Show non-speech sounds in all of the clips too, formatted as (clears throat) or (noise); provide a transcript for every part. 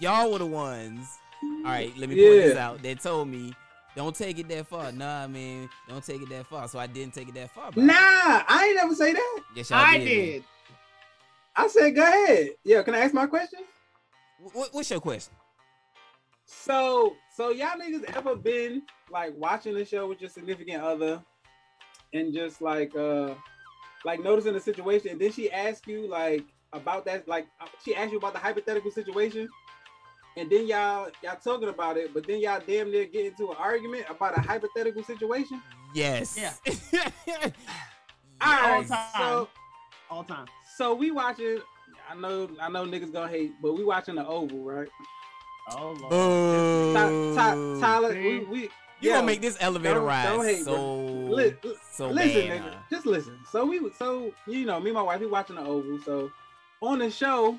y'all were the ones. All right, let me point this out. They told me don't take it that far. Nah, man, don't take it that far. So I didn't take it that far. Nah, I ain't never say that. Yes, I y'all did. I said, go ahead. Yeah, can I ask my question? What, what's your question? So, so y'all niggas ever been like watching the show with your significant other, and just like, uh, like noticing the situation, and then she asked you like about that, like uh, she asked you about the hypothetical situation, and then y'all y'all talking about it, but then y'all damn near get into an argument about a hypothetical situation. Yes. Yeah. (laughs) All All right, time. so All time. so we watching. I know I know niggas gonna hate, but we watching the Oval, right? Oh lord. Boo. Ty- Ty- Tyler, we, we You yeah, gonna make this elevator don't- ride don't hate, bro. so Li- li- so listen, bad. nigga, just listen. So we, so you know, me and my wife, we watching the Oval. So on the show,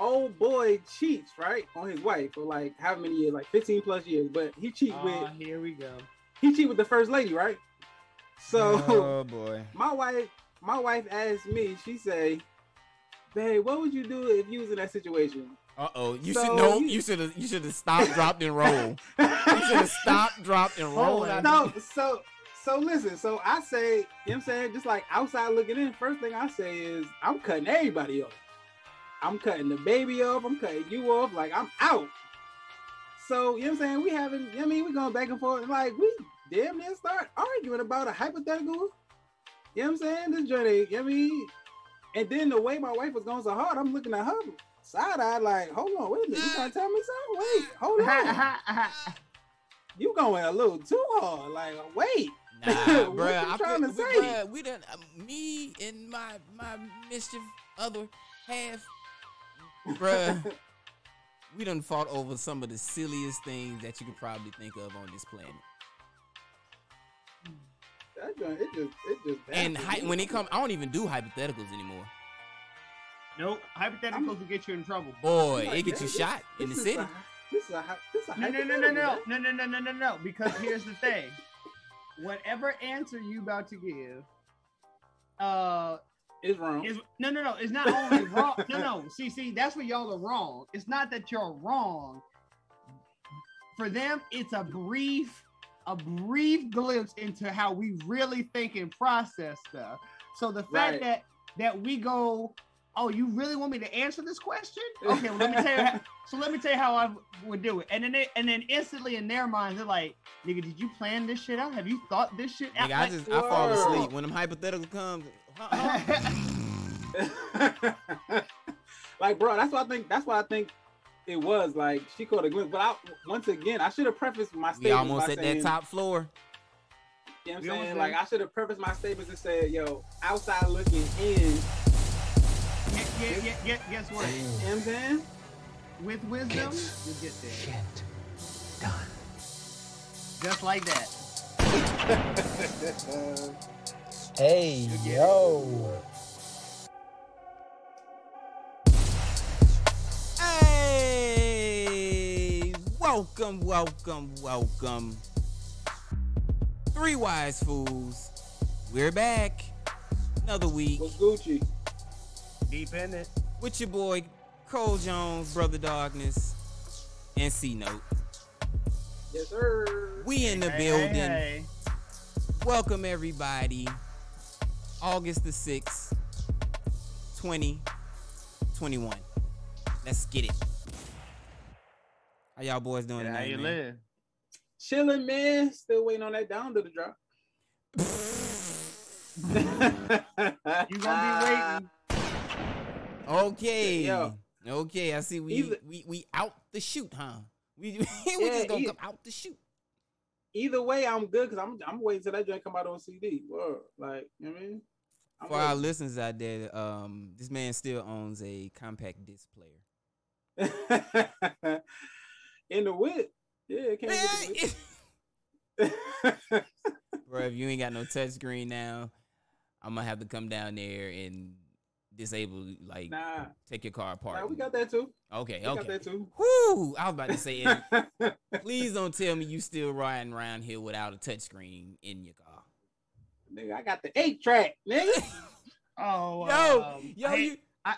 old boy cheats right on his wife for like how many years, like fifteen plus years. But he cheat Ah, with here we go. he cheat with the first lady, right? So oh (laughs) boy. my wife, my wife asked me. She say, "Babe, what would you do if you was in that situation?" Uh oh. You So should know. you- You should have. You should have stopped, dropped, and rolled. (laughs) You should have stopped, dropped, and rolled. out no, so so listen, so I say, you know what I'm saying, just like outside looking in, first thing I say is I'm cutting everybody off. I'm cutting the baby off, I'm cutting you off, like I'm out. So, you know what I'm saying? We having, you know what I mean, we going back and forth, and like we damn near start arguing about a hypothetical. You know what I'm saying? This journey, you know what I mean? And then the way my wife was going so hard, I'm looking at her side eye, like, hold on, wait a minute, you trying to tell me something? Wait, hold on. (laughs) you going a little too hard. Like, wait. Nah, (laughs) What bruh. you I trying feel, to we, say? bruh, we done. Uh, me and my my mischief other half, bruh. (laughs) we done fought over some of the silliest things that you could probably think of on this planet. That joint, it just, it just. And hy- when it comes, I don't even do hypotheticals anymore. Nope. Hypotheticals will get you in trouble. Boy, Like, it gets you this- shot in the this is city. a- this is a, this is a No, no, no, no, no, no, no, no, no, no, no. Because here's the thing. Whatever answer you about to give, uh, man. It's wrong. is no, no, no. It's not only wrong. No, no. (laughs) See, see, that's where y'all are wrong. It's not that you're wrong. For them, it's a brief, a brief glimpse into how we really think and process stuff. So the fact Right. that that we go, oh, you really want me to answer this question? (laughs) Okay, well, let me tell you. How, so let me tell you how I would do it. And then they, and then instantly in their minds, they're like, nigga, did you plan this shit out? Have you thought this shit out? Nigga, I Like, just I fall asleep when them hypotheticals come. (laughs) like, bro, that's what I think. That's what I think it was. Like, she caught a glimpse. But I, once again, I should have prefaced my We statement almost by at saying, that top floor. You know what I'm saying? Like, I should have prefaced my statements and said, "Yo, outside looking in." Yeah, yeah, yeah, get, guess what? You know what I'm saying? With wisdom, you get there. Shit. Done. Just like that. (laughs) Hey, yo. Hey, welcome, welcome, welcome. Three wise fools. We're back. Another week What's Gucci? Deep in it. with your boy Cole Jones, Brother Darkness, and C Note. Yes, sir. We in the Hey, building. hey, hey. Welcome everybody. August the 6th, 2021. Let's get it. How y'all boys doing How tonight, you man? live? Chilling, man. Still waiting on that Donda the drop. (laughs) You gonna be waiting. Okay. Yo. Okay, I see we Either- we we out the shoot, huh? We (laughs) we Yeah, just gonna e- come out the shoot. Either way, I'm good because I'm I'm waiting till that joint come out on CD. Whoa. Like, you know what I mean? I'm For our listeners out there, um, this man still owns a compact disc player. (laughs) in the whip. Yeah, it can't Man, (laughs) Bro, if you ain't got no touch screen now, I'm gonna have to come down there and disable, like, nah, take your car apart. nah, we got that too. okay, We got okay. that too. Whoo! I was about to say, (laughs) please don't tell me you still riding around here without a touch screen in your car. Nigga, I got the eight track, nigga. (laughs) Oh, Yo, um, yo, I, you. I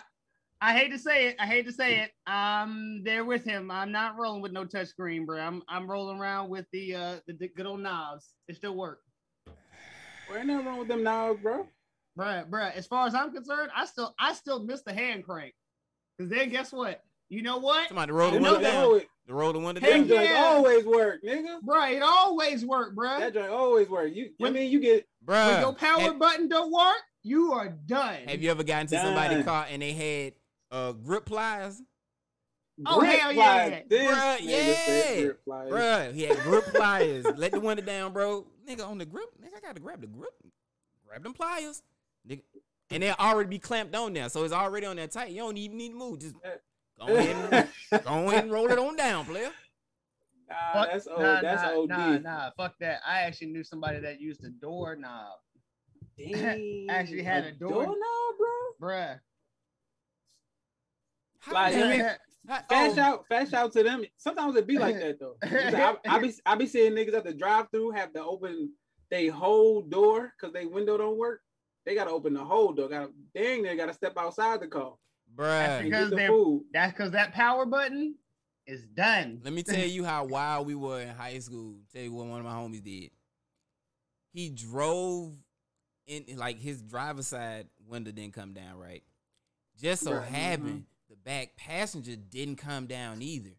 I hate to say it. I hate to say it. I'm there with him. I'm not rolling with no touchscreen, bro. I'm I'm rolling around with the uh the, the good old knobs. It still work, Well, ain't nothing wrong with them knobs, bro. bruh, bruh. As far as I'm concerned, I still I still miss the hand crank. Cause then guess what? You know what? Somebody roll the Them window joints down. always- The roll the window Them down. Yeah. always work, nigga. Bruh, it always work, bro. That joint always work. You, I When- mean, you get when your power have, button don't work, you are done. have you ever gotten to somebody's Done. car and they had uh grip pliers? Oh, grip hell pliers. yeah. This Bruh, yeah. grip pliers. Bruh, he had grip (laughs) pliers. Let the window down, bro. Nigga on the grip. Nigga, I gotta grab the grip. Grab them pliers. Nigga. And they'll already be clamped on there. So it's already on there tight. You don't even need to move. Just go ahead and, go ahead and roll it on down, player. Nah, Fuck- that's old. nah, that's nah, OD. Nah, nah, fuck that. I actually knew somebody that used a doorknob, (laughs) Dang, Actually had a door- doorknob, bro. bruh. How Like, the I mean, Fast oh, out, fast out to them. Sometimes it be like that though. (laughs) I, I be I be seeing niggas at the drive through have to open they whole door because they window don't work. They gotta open the whole door. Got to dang, they gotta step outside the car bruh. and Because they're- food. That's because that power button is done. Let me tell you how wild we were in high school. Tell you what one of my homies did. He drove in like his driver's side window didn't come down right. Just so Right, happened mm-hmm. the back passenger didn't come down either.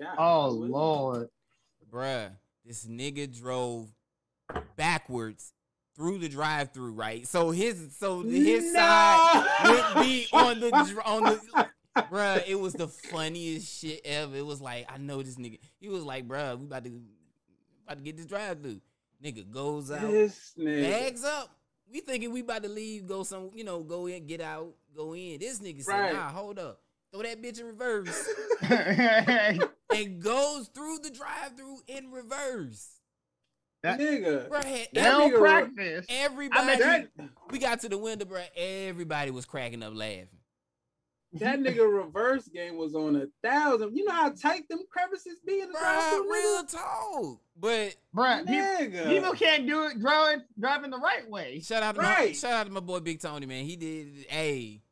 God, Oh what is it? lord. Bruh, this nigga drove backwards through the drive-through, right? So his so his No! side would be (laughs) on the on the bruh. It was the funniest shit ever. It was like I know this nigga. He was like, bruh, we about to about to get this drive-through. Nigga goes out, This nigga. bags up. We thinking we about to leave, go some, you know, go in, get out, go in. This nigga said, nah, hold up, throw that bitch in reverse (laughs) and goes through the drive-through in reverse. That- nigga. Bruh, had That nigga- practice. everybody. bet That, we got to the window, bruh. Everybody was cracking up laughing. that nigga reverse game was on a thousand. You know how tight them crevices be in the Bruh, drive-thru, real talk. But Bruh, people, nigga. people can't do it driving driving the right way. shout out to my Right. shout out to my boy Big Tony, man. He did hey.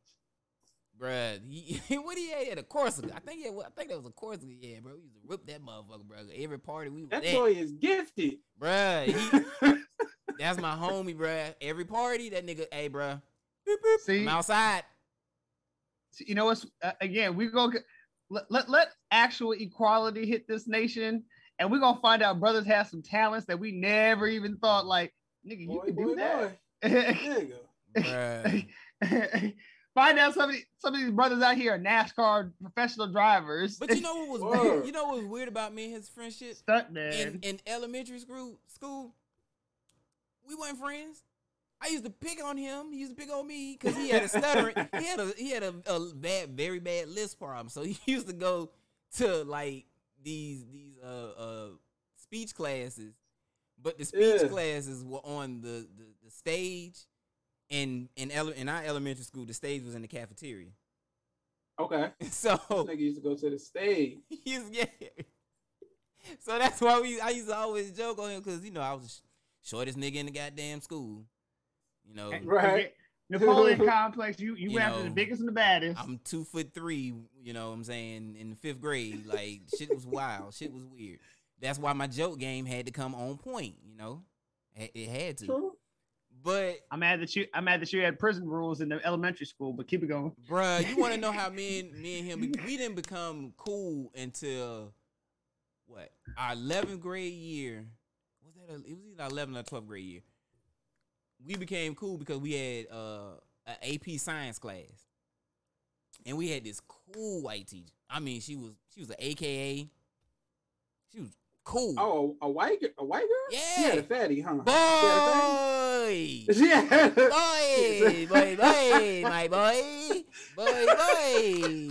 Bruh, (laughs) he, what he had at a Corsica. I think yeah, I think that was a Corsica. Yeah, bro. We used to rip that motherfucker, bro. Every party we was that at. boy is gifted. Bruh, he (laughs) that's my homie, bruh. Every party, that nigga, hey, bruh. Boop, boop, See? I'm outside. you know what's uh, again we go get let, let let actual equality hit this nation and we're gonna find out brothers have some talents that we never even thought like nigga you Boy, can boy, do that boy. (laughs) Nigga. Bruh. find out some of, these, some of these brothers out here are nascar professional drivers But you know what was Word. weird? You know what was weird about me and his friendship? stunt man in, in elementary school, school, we weren't friends. I used to pick on him. He used to pick on me because he had a stuttering. he had a he had a, a bad, very bad list problem. So he (laughs) used to go to like these these uh uh speech classes, but the speech Yeah. classes were on the the, the stage. In in ele- in our elementary school, the stage was in the cafeteria. Okay. (laughs) So Nigga used to go to the stage. (laughs) He's yeah. (laughs) So that's why we. I used to always joke on him because you know I was the shortest nigga in the goddamn school. You know, And- Right. napoleon complex you you, You went after know, the biggest and the baddest I'm two foot three. You know, what I'm saying in the fifth grade, like shit was wild. Shit was weird. That's why my joke game had to come on point. You know, it, it had to. True. But i'm mad that you i'm mad that you had prison rules in the elementary school but keep it going. Bruh, you want to know how (laughs) me and me and him we- didn't become cool until what our 11th grade year? Was that a, it was either 11th or 12th grade year. We became cool because we had uh an AP science class. And we had this cool white teacher. I mean she was she was an AKA she was cool Oh, a white a white girl? She had Yeah. a fatty, huh? boy She had a fatty? boy, boy, boy, (laughs) my boy, boy, boy,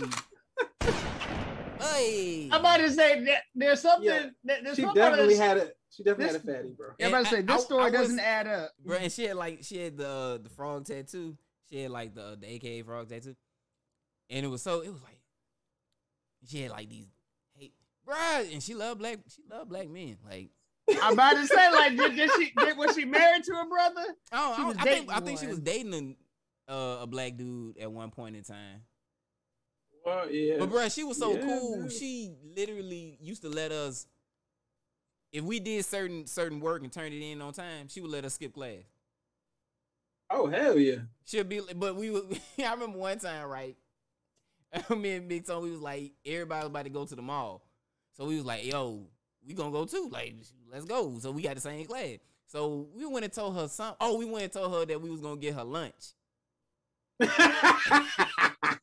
boy. i'm about to say that there's something Yeah. that, there's She something about definitely had a she definitely this- had a fatty, bro. Yeah, I'm about to say And this I- I story doesn't add up. Bro, and she had like she had the uh, the frog tattoo. She had like the the AKA frog tattoo, and it was so it was like she had like these hey, bruh, and she loved black she loved black men. Like I'm about to say, like, did, did she did, was she married to a brother? I I, don't- I think dating I think she was dating a, uh, a black dude at one point in time. Well, yeah. But bruh, she was so Yeah, cool. dude. She literally used to let us, if we did certain certain work and turned it in on time, she would let us skip class. oh hell yeah. She'll be, like- but we would. (laughs) I remember one time, right? (laughs) Me and Big Tone, we was like, everybody was about to go to the mall, so we was like, yo, we gonna go too. Like, let's go. So we got the same class. So we went and told her some. Oh, we went and told her that we was gonna get her lunch. (laughs)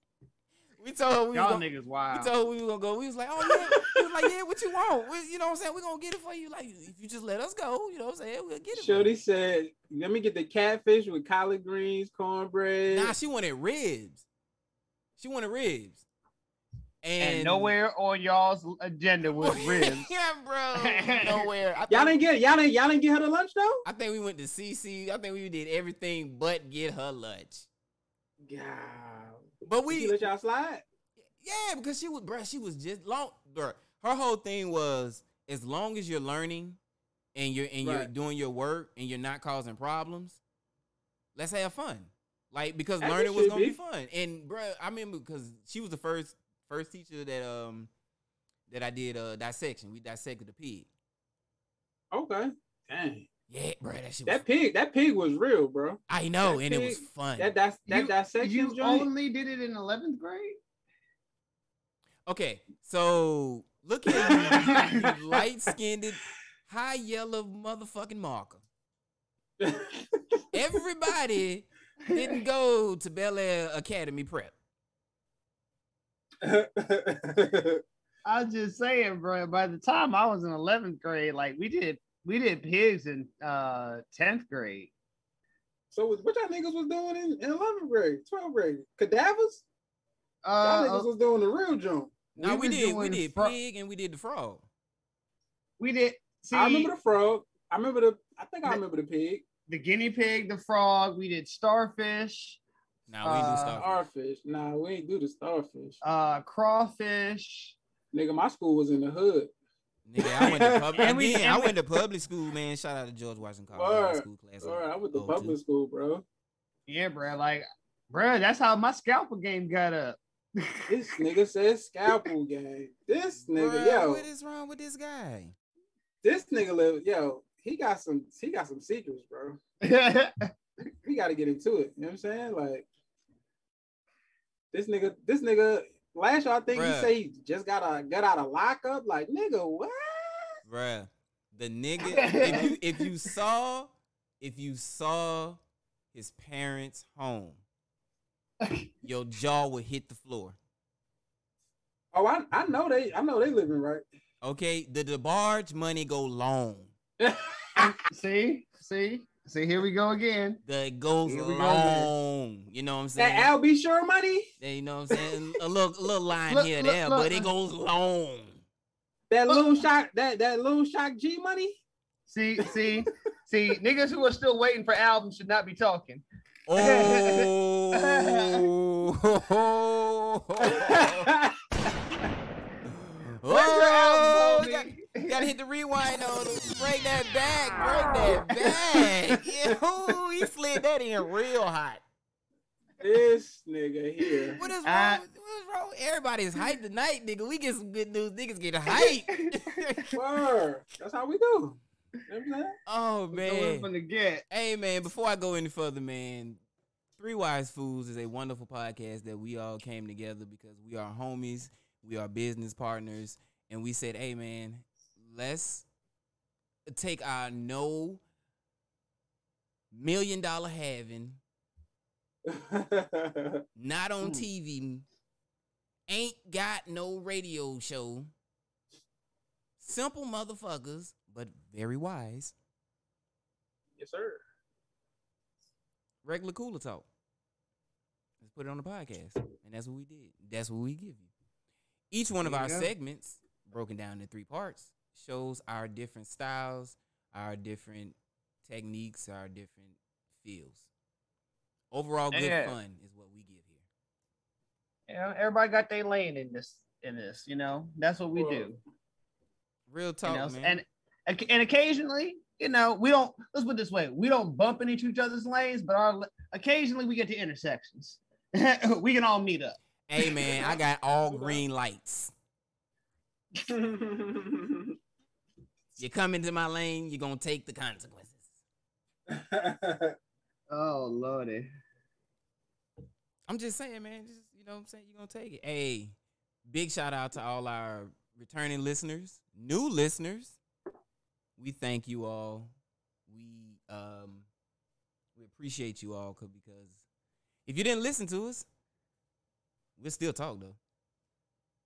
We told her we was Y'all gonna, niggas We told her we was gonna go. We was like, oh yeah. we was like, yeah, what you want? We, you know what I'm saying? We gonna get it for you. Like, if you just let us go, you know what I'm saying? We'll get it. for. Shorty said, "Let me get the catfish with collard greens, cornbread." Nah, she wanted ribs. She wanted ribs. And, and nowhere on y'all's agenda was ribs. (laughs) yeah, bro. (laughs) Nowhere. I y'all didn't get y'all didn't y'all didn't get her to lunch though. I think we went to CC. I think we did everything but get her lunch. God, But we we, let y'all slide. yeah, because she was, bro. She was just long. Bro, her whole thing was as long as you're learning and you're and you're doing your work and you're not causing problems, let's have fun. Like because As learning was gonna be be. fun. And bro, I remember because she was the first first teacher that um that I did uh dissection. We dissected the pig. Okay, dang, Yeah, bro, that shit. Was, that pig that pig was real, bro. I know, that and it was fun. That that's that You- dissection You joint. only did it in 11th grade? Okay, so look at you, (laughs) you light skinned, high yellow motherfucking marker. (laughs) Everybody didn't go to Bel Air Academy Prep. (laughs) I was just saying, bro. By the time I was in 11th grade, like we did, we did pigs in uh 10th grade. so what y'all niggas was doing in, in 11th grade, 12th grade? Cadavers? Y'all Uh, niggas was doing the real jump. No, we, was did. We did fro- pig and we did the frog. we did. See, I remember the frog. I remember the. I think I remember the pig. the guinea pig, the frog. We did starfish, Nah, we didn't Uh, do stuff. Starfish. Nah, we ain't do the starfish. uh, crawfish. Nigga, my school was in the hood. Nigga, I went to public. (laughs) And we- again, and I went to public school, man. Shout out to George Washington College High School class. All right, I went to Oh, public two. school, bro. Yeah, bro. Like, bro, that's how my scalpel game got up. (laughs) This nigga said scalpel game. This nigga, Bruh, yo, what is wrong with this guy? this nigga live, yo, he got some, he got some secrets, bro. We got to get into it. You know what I'm saying? Like, this nigga, this nigga. Last year, I think Bruh. he say he just got a got out of lockup. Like, nigga, what? Bruh, the nigga. if you (laughs) if you saw if you saw his parents' home, your jaw would hit the floor. Oh, I, I know they, I know they living right. Okay, the DeBarge money go long. (laughs) see, see, see. Here we go again. The it goes Here we go, long. You know what I'm saying? that Al B. Sure money, Yeah, you know what I'm saying? A little, a little line Look, here, look, there, look. but it goes long. that Look. little shock, that that little shock G money. See, see, see. Niggas who are still waiting for albums should not be talking. Oh, Where's (laughs) your (laughs) (laughs) oh, album, got, Bobby? gotta hit the rewind on it. Break that back, break that back. (laughs) Yeah, (laughs) he slid that in real hot. this nigga here. What is wrong? With, what is wrong? Everybody's hyped tonight, nigga. We get some good news. Niggas get hyped. (laughs) Word. That's how we do. You know what I'm saying? oh man. from the get. Hey man, before I go any further, man, Three Wise Fools is a wonderful podcast that we all came together because we are homies, we are business partners, and we said, hey man, let's take our no million dollar having, (laughs) not on Mm. TV, ain't got no radio show, simple motherfuckers, but very wise. yes, sir. regular cooler talk. Let's put it on the podcast. And that's what we did. That's what we give you. Each one of our you go. segments, broken down into three parts, shows our different styles, our different techniques, our different feels. Overall good Yeah. fun is what we give here. You know, everybody got their lane in this. In this, you know, that's what we do. Real You talk, know, man. and and occasionally, you know, we don't. Let's put it this way: we don't bump into each other's lanes, but our occasionally we get to intersections. (laughs) we can all meet up. Hey man, I got all green lights. (laughs) You come into my lane, you're gonna take the consequences. (laughs) Oh lordy. I'm just saying, man. Just you know what I'm saying, you're gonna take it. Hey, big shout out to all our returning listeners, new listeners. We thank you all. We um we appreciate you all 'cause- because if you didn't listen to us, we'll still talk though.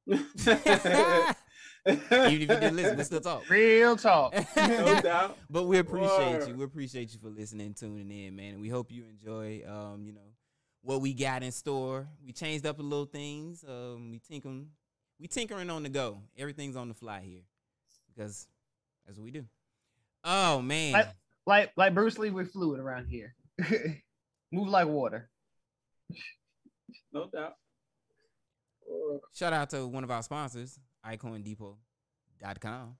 (laughs) Even if you didn't listen, we'll still talk. Real talk. (laughs) no doubt. But we appreciate Word. you. We appreciate you for listening, tuning in, man. And we hope you enjoy um, you know, what we got in store. We changed up a little things. Um, we tinkering we tinkering on the go. Everything's on the fly here. Because that's what we do. Oh man. Like- Like like Bruce Lee with fluid around here. (laughs) Move like water. No doubt. Shout out to one of our sponsors, iCoinDepot.com.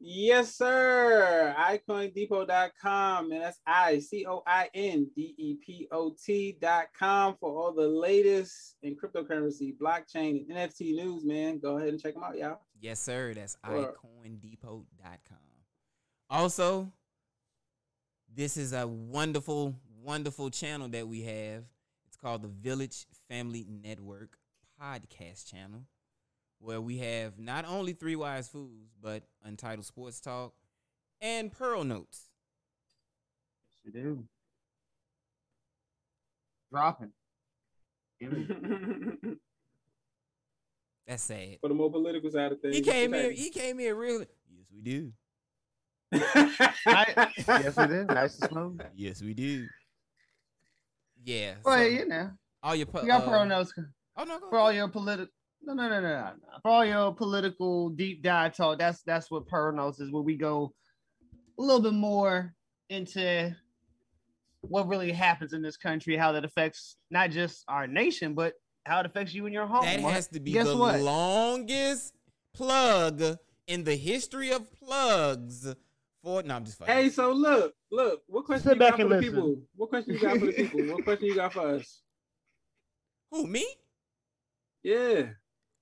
Yes, sir. IcoinDepot.com, and that's I C O I N D E P O T.com for all the latest in cryptocurrency, blockchain, and NFT news, man. Go ahead and check them out, y'all. Yes, sir. That's Word. iCoinDepot.com. Also, this is a wonderful, wonderful channel that we have. It's called the Village Family Network Podcast Channel, where we have not only Three Wise Fools, but Untitled Sports Talk and Pearl Notes. Yes, You do. Dropping. Give me- (laughs) for the more political side of things. He came what's in. He came in real. Yes, we do. happening? yes, we do. Nice and smooth. (laughs) Yes, we do. Yeah. Well, so you know, all your pu- we got uh, pearl notes Oh no, go for all your political. No, no, no, no, no, no. For all your political deep dive talk, that's that's what pearl notes is. Where we go a little bit more into what really happens in this country, how that affects not just our nation, but how it affects you and your home. That has to be guess the what? longest plug in the history of plugs for. No, I'm just fucking. Hey, so look, look. What question Sit you got back for and the listen. people? What question you got for the people? What question you got for us? Who me? Yeah.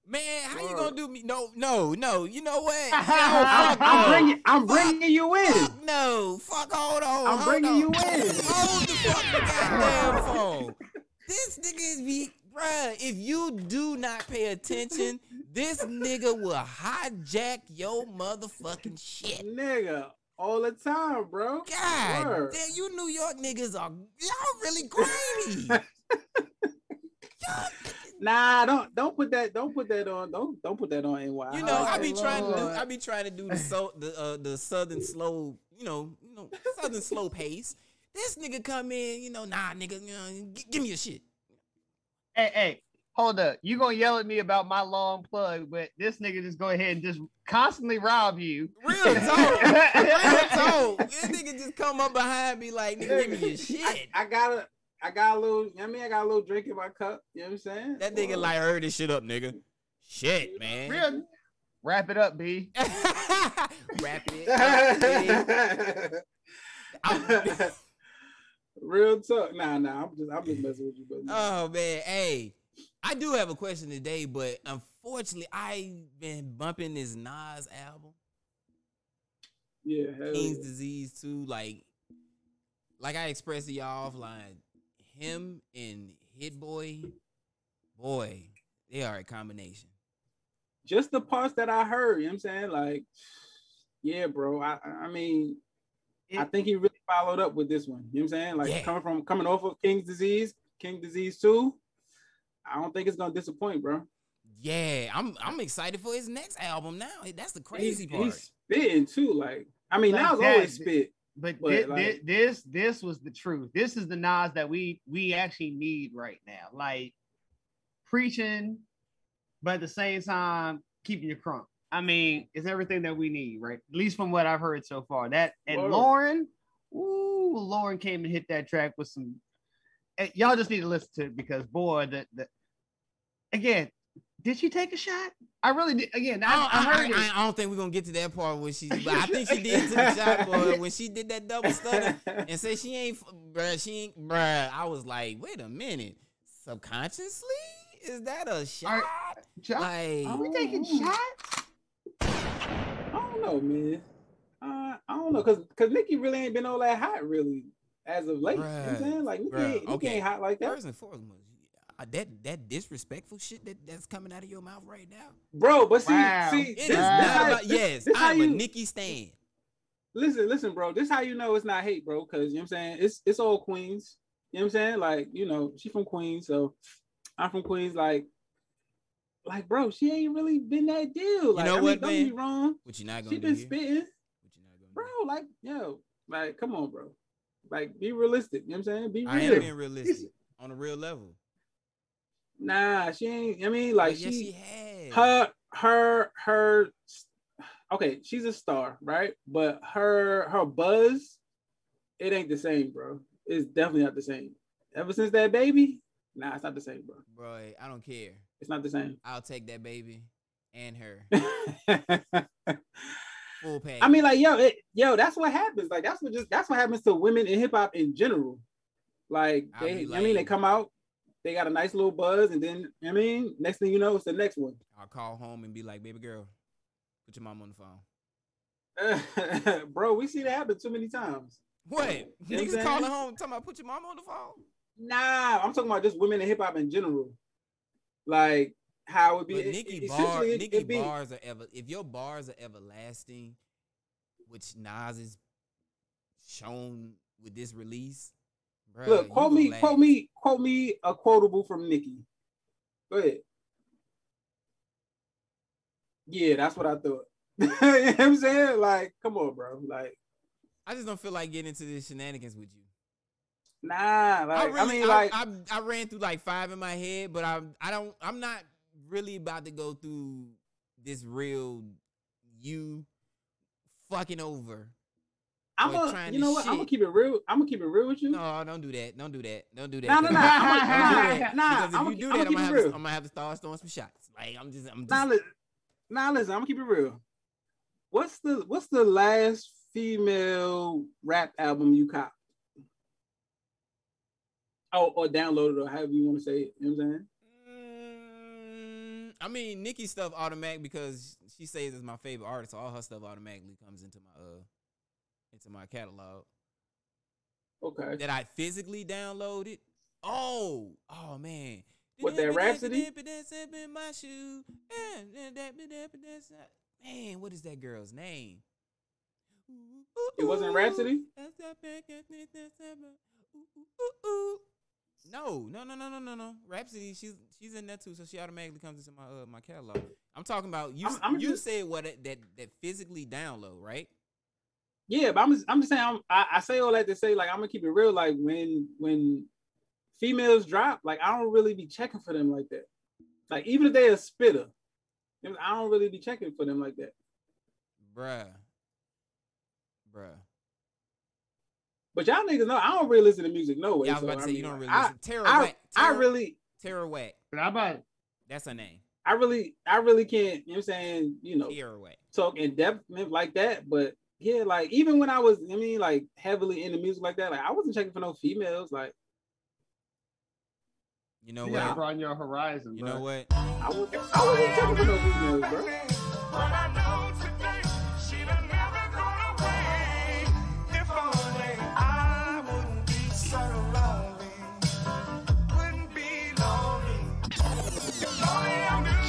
Man, how you gonna do me? No, no, no. You know what? (laughs) No, I'm, I'm bringing, I'm Fuck. bringing you in. Fuck no. Fuck. Hold on. I'm hold bringing on. you in. Hold the fucking goddamn phone. This nigga is be, bruh. If you do not pay attention, this nigga will hijack your motherfucking shit. Nigga, all the time, bro. God Word. damn, you New York niggas are y'all really grimy. (laughs) y'all, Nah, don't don't put that don't put that on don't don't put that on NY. you know, I Oh, be trying to do I be trying to do the so the uh, the southern slow, you know, you know, southern slow pace. This nigga come in, you know, nah, nigga, you know, g- give me your shit. Hey, hey, hold up. You gonna yell at me about my long plug, but this nigga just go ahead and just constantly rob you. Real talk, (laughs) real talk. This nigga just come up behind me like, nigga, give me your shit. I, I got a I got a little you know what I mean I got a little drink in my cup. You know what I'm saying? That nigga Word. like, hurry this shit up, nigga. Shit, man. Real. Wrap it up, B. (laughs) Wrap it. up, (laughs) B. I'm- Real talk. Nah, nah. I'm just I'm just messing with you, but Oh man, hey, I do have a question today, but unfortunately, I've been bumping this Nas album, yeah, King's yeah. Disease too. Like, like I expressed to y'all offline, him and Hit Boy, boy, they are a combination. just the parts that I heard, you know what I'm saying? Like, yeah, bro. I I mean, I think he really followed up with this one. You know what I'm saying? Like Yeah. coming from coming off of King's Disease, King Disease 2. I don't think it's gonna disappoint, bro. Yeah, I'm I'm excited for his next album now. That's the He's, crazy part. he's spitting too. Like, I mean, Like now it's always spit. But, But, thi- like- thi- this this was the truth. This is the Nas that we we actually need right now. Like preaching, but at the same time keeping your crunk. I mean, it's everything that we need, right? At least from what I've heard so far. That and Word. Lauryn, ooh, Lauryn came and hit that track with some. Y'all just need to listen to it because boy, the the again, did she take a shot? I really did. Again, I, I, I, I, heard I, it. I don't think we're gonna get to that part when she. (laughs) But I think she did to the shot, boy. (laughs) When she did that double stutter and said she ain't, bruh, she ain't, bruh. I was like, wait a minute, subconsciously Is that a shot? Are- Shot- Like, Are we taking shots? I don't know, man. Uh, I don't know, cause cause Nikki really ain't been all that hot, really, as of late. You know what I'm saying? Like Nikki, bruh, ain't, Nikki okay. ain't hot like that, First and foremost, that that disrespectful shit that, that's coming out of your mouth right now. bro. But see, Wow. see, It this, is this Wow. not about yes. this how I'm a you- Nikki stan. listen, listen, bro. This how you know it's not hate, bro. Cause you know what I'm saying? It's it's all Queens. You know what I'm saying? Like, you know, she from Queens, so I'm from Queens. Like, like, bro, she ain't really been that deal. Like, know I mean, what, don't be wrong. What you not She gonna do been here? spitting, What you not bro. gonna Like, yo, like, come on, bro. Like, be realistic. You know what I'm saying? Be do? I real. am being realistic on a real level. Nah, she ain't. I mean, like, yes, she, she her, her, her. Okay, she's a star, right? But her, her buzz, it ain't the same, bro. It's definitely not the same. Ever since that baby, nah, it's not the same, bro. Bro, I don't care. It's not the same. I'll take that baby and her (laughs) full package. I mean, like, yo, it, yo, that's what happens. Like, that's what just that's what happens to women in hip hop in general. Like, they, I mean, they come out, they got a nice little buzz, and then I mean, next thing you know, it's the next one. I'll call home and be like, baby girl, put your mom on the phone. (laughs) bro, we see that happen too many times. What? You know (laughs) what I'm Niggas calling home talking about put your mom on the phone. Nah, I'm talking about just women in hip hop in general. Like how it be. But Nikki it- bar, it- Nikki it be- bars are ever. If your bars are everlasting, which Nas is shown with this release, bruh, Look, quote me, quote me, quote me a quotable from Nikki. Go ahead. Yeah, that's what I thought. (laughs) you know what I'm saying? Like, come on, bro. Like, I just don't feel like getting into this shenanigans with you. nah, like, I, really, mean, like, I, I ran through like five in my head, but I, I don't, I'm not really about to go through this real you fucking over. I'm or gonna, trying you know what? I'm gonna keep it real. I'm gonna keep it real with you. No, don't do that. Don't do that. Don't do that. No, no, no. 'cause- I'm gonna- that. nah, nah, Because if I'ma- you do I'ma that, I'm keep gonna, it have real. to, I'm gonna have to start throwing some shots. Like I'm just, I'm just. Now, li- now listen, I'm gonna keep it real. What's the what's the last female rap album you cop? Oh, or downloaded, or however you want to say it. You know what I'm saying? Mm, I mean, Nikki stuff automatic because she says it's my favorite artist. So all her stuff automatically comes into my uh into my catalog Okay. that I physically downloaded. Oh, oh man. What, that Rapsody? My shoe. Man, what is that girl's name? It wasn't Rapsody? No, no, no, no, no, no, no. Rapsody, she's she's in that too, so she automatically comes into my uh, my catalog. I'm talking about you. I'm- I'm you just- said what it- that that physically download, right? Yeah, but I'm just, I'm just saying I'm, I, I say all that to say like I'm gonna keep it real. Like when when females drop, like I don't really be checking for them like that. Like even if they a spitter, I don't really be checking for them like that. Bruh, bruh. But y'all niggas know I don't really listen to music no way. Yeah, I was so, about to say mean, you don't really I, listen. Tara I, Wack. I Tara, really, Tierra Whack. But how about That's her name. I really, I really can't. You know what I'm saying? You know, Tierra Whack. talk in depth like that. But yeah, like even when I was, I mean, like heavily into music like that, like I wasn't checking for no females. Like You know you what? gotta broaden your horizon, You bro. know what? I, was, I wasn't checking for no females, bro.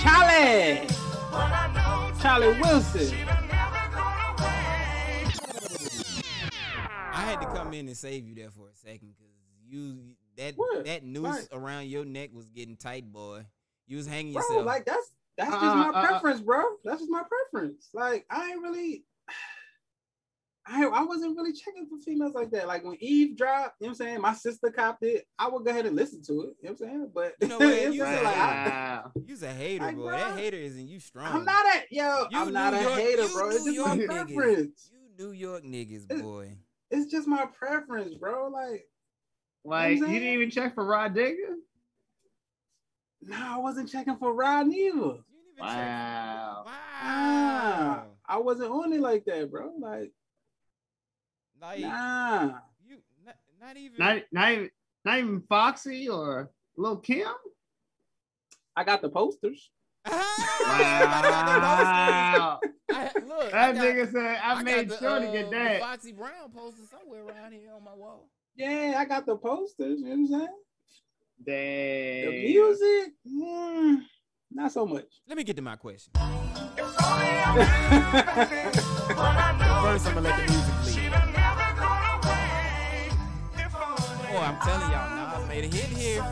Charlie, Charlie Wilson. Had to come in and save you there for a second because you that What? that noose Right. around your neck was getting tight, boy. You was hanging bro. yourself. Like that's that's just Uh, my uh, uh. preference, bro. That's just my preference. Like I ain't really, (sighs) I I wasn't really checking for females like that. Like when Eve dropped, you know what I'm saying. My sister copped it. I would go ahead and listen to it. You know what I'm saying. But You know (laughs) what? You saying? said- Like, Wow. You's a hater, Like, boy. bruh, That hater isn't you strong. I'm not a yo. You I'm not New a hater, bro. It's New just my niggas. preference. You New York niggas, boy. It's just my preference, bro. Like, Like you saying? didn't even check for Rah Digga? nah, I wasn't checking for Rah neither. You didn't even check. Wow. Nah, Wow. I wasn't on it like that, bro. Like, Like nah. you, not, not even. Not not even not even Foxy or Lil Kim? I got the posters. Wow. I, look, I That got- nigga said I, got made the, sure to uh, get the that. Foxy Brown poster somewhere around here on my wall. Yeah, I got the posters. You know what I'm saying? The music, mm, not so much. Let me get to my question. First, I'm gonna let the music lead. Boy, I'm telling y'all, Nas made a hit here.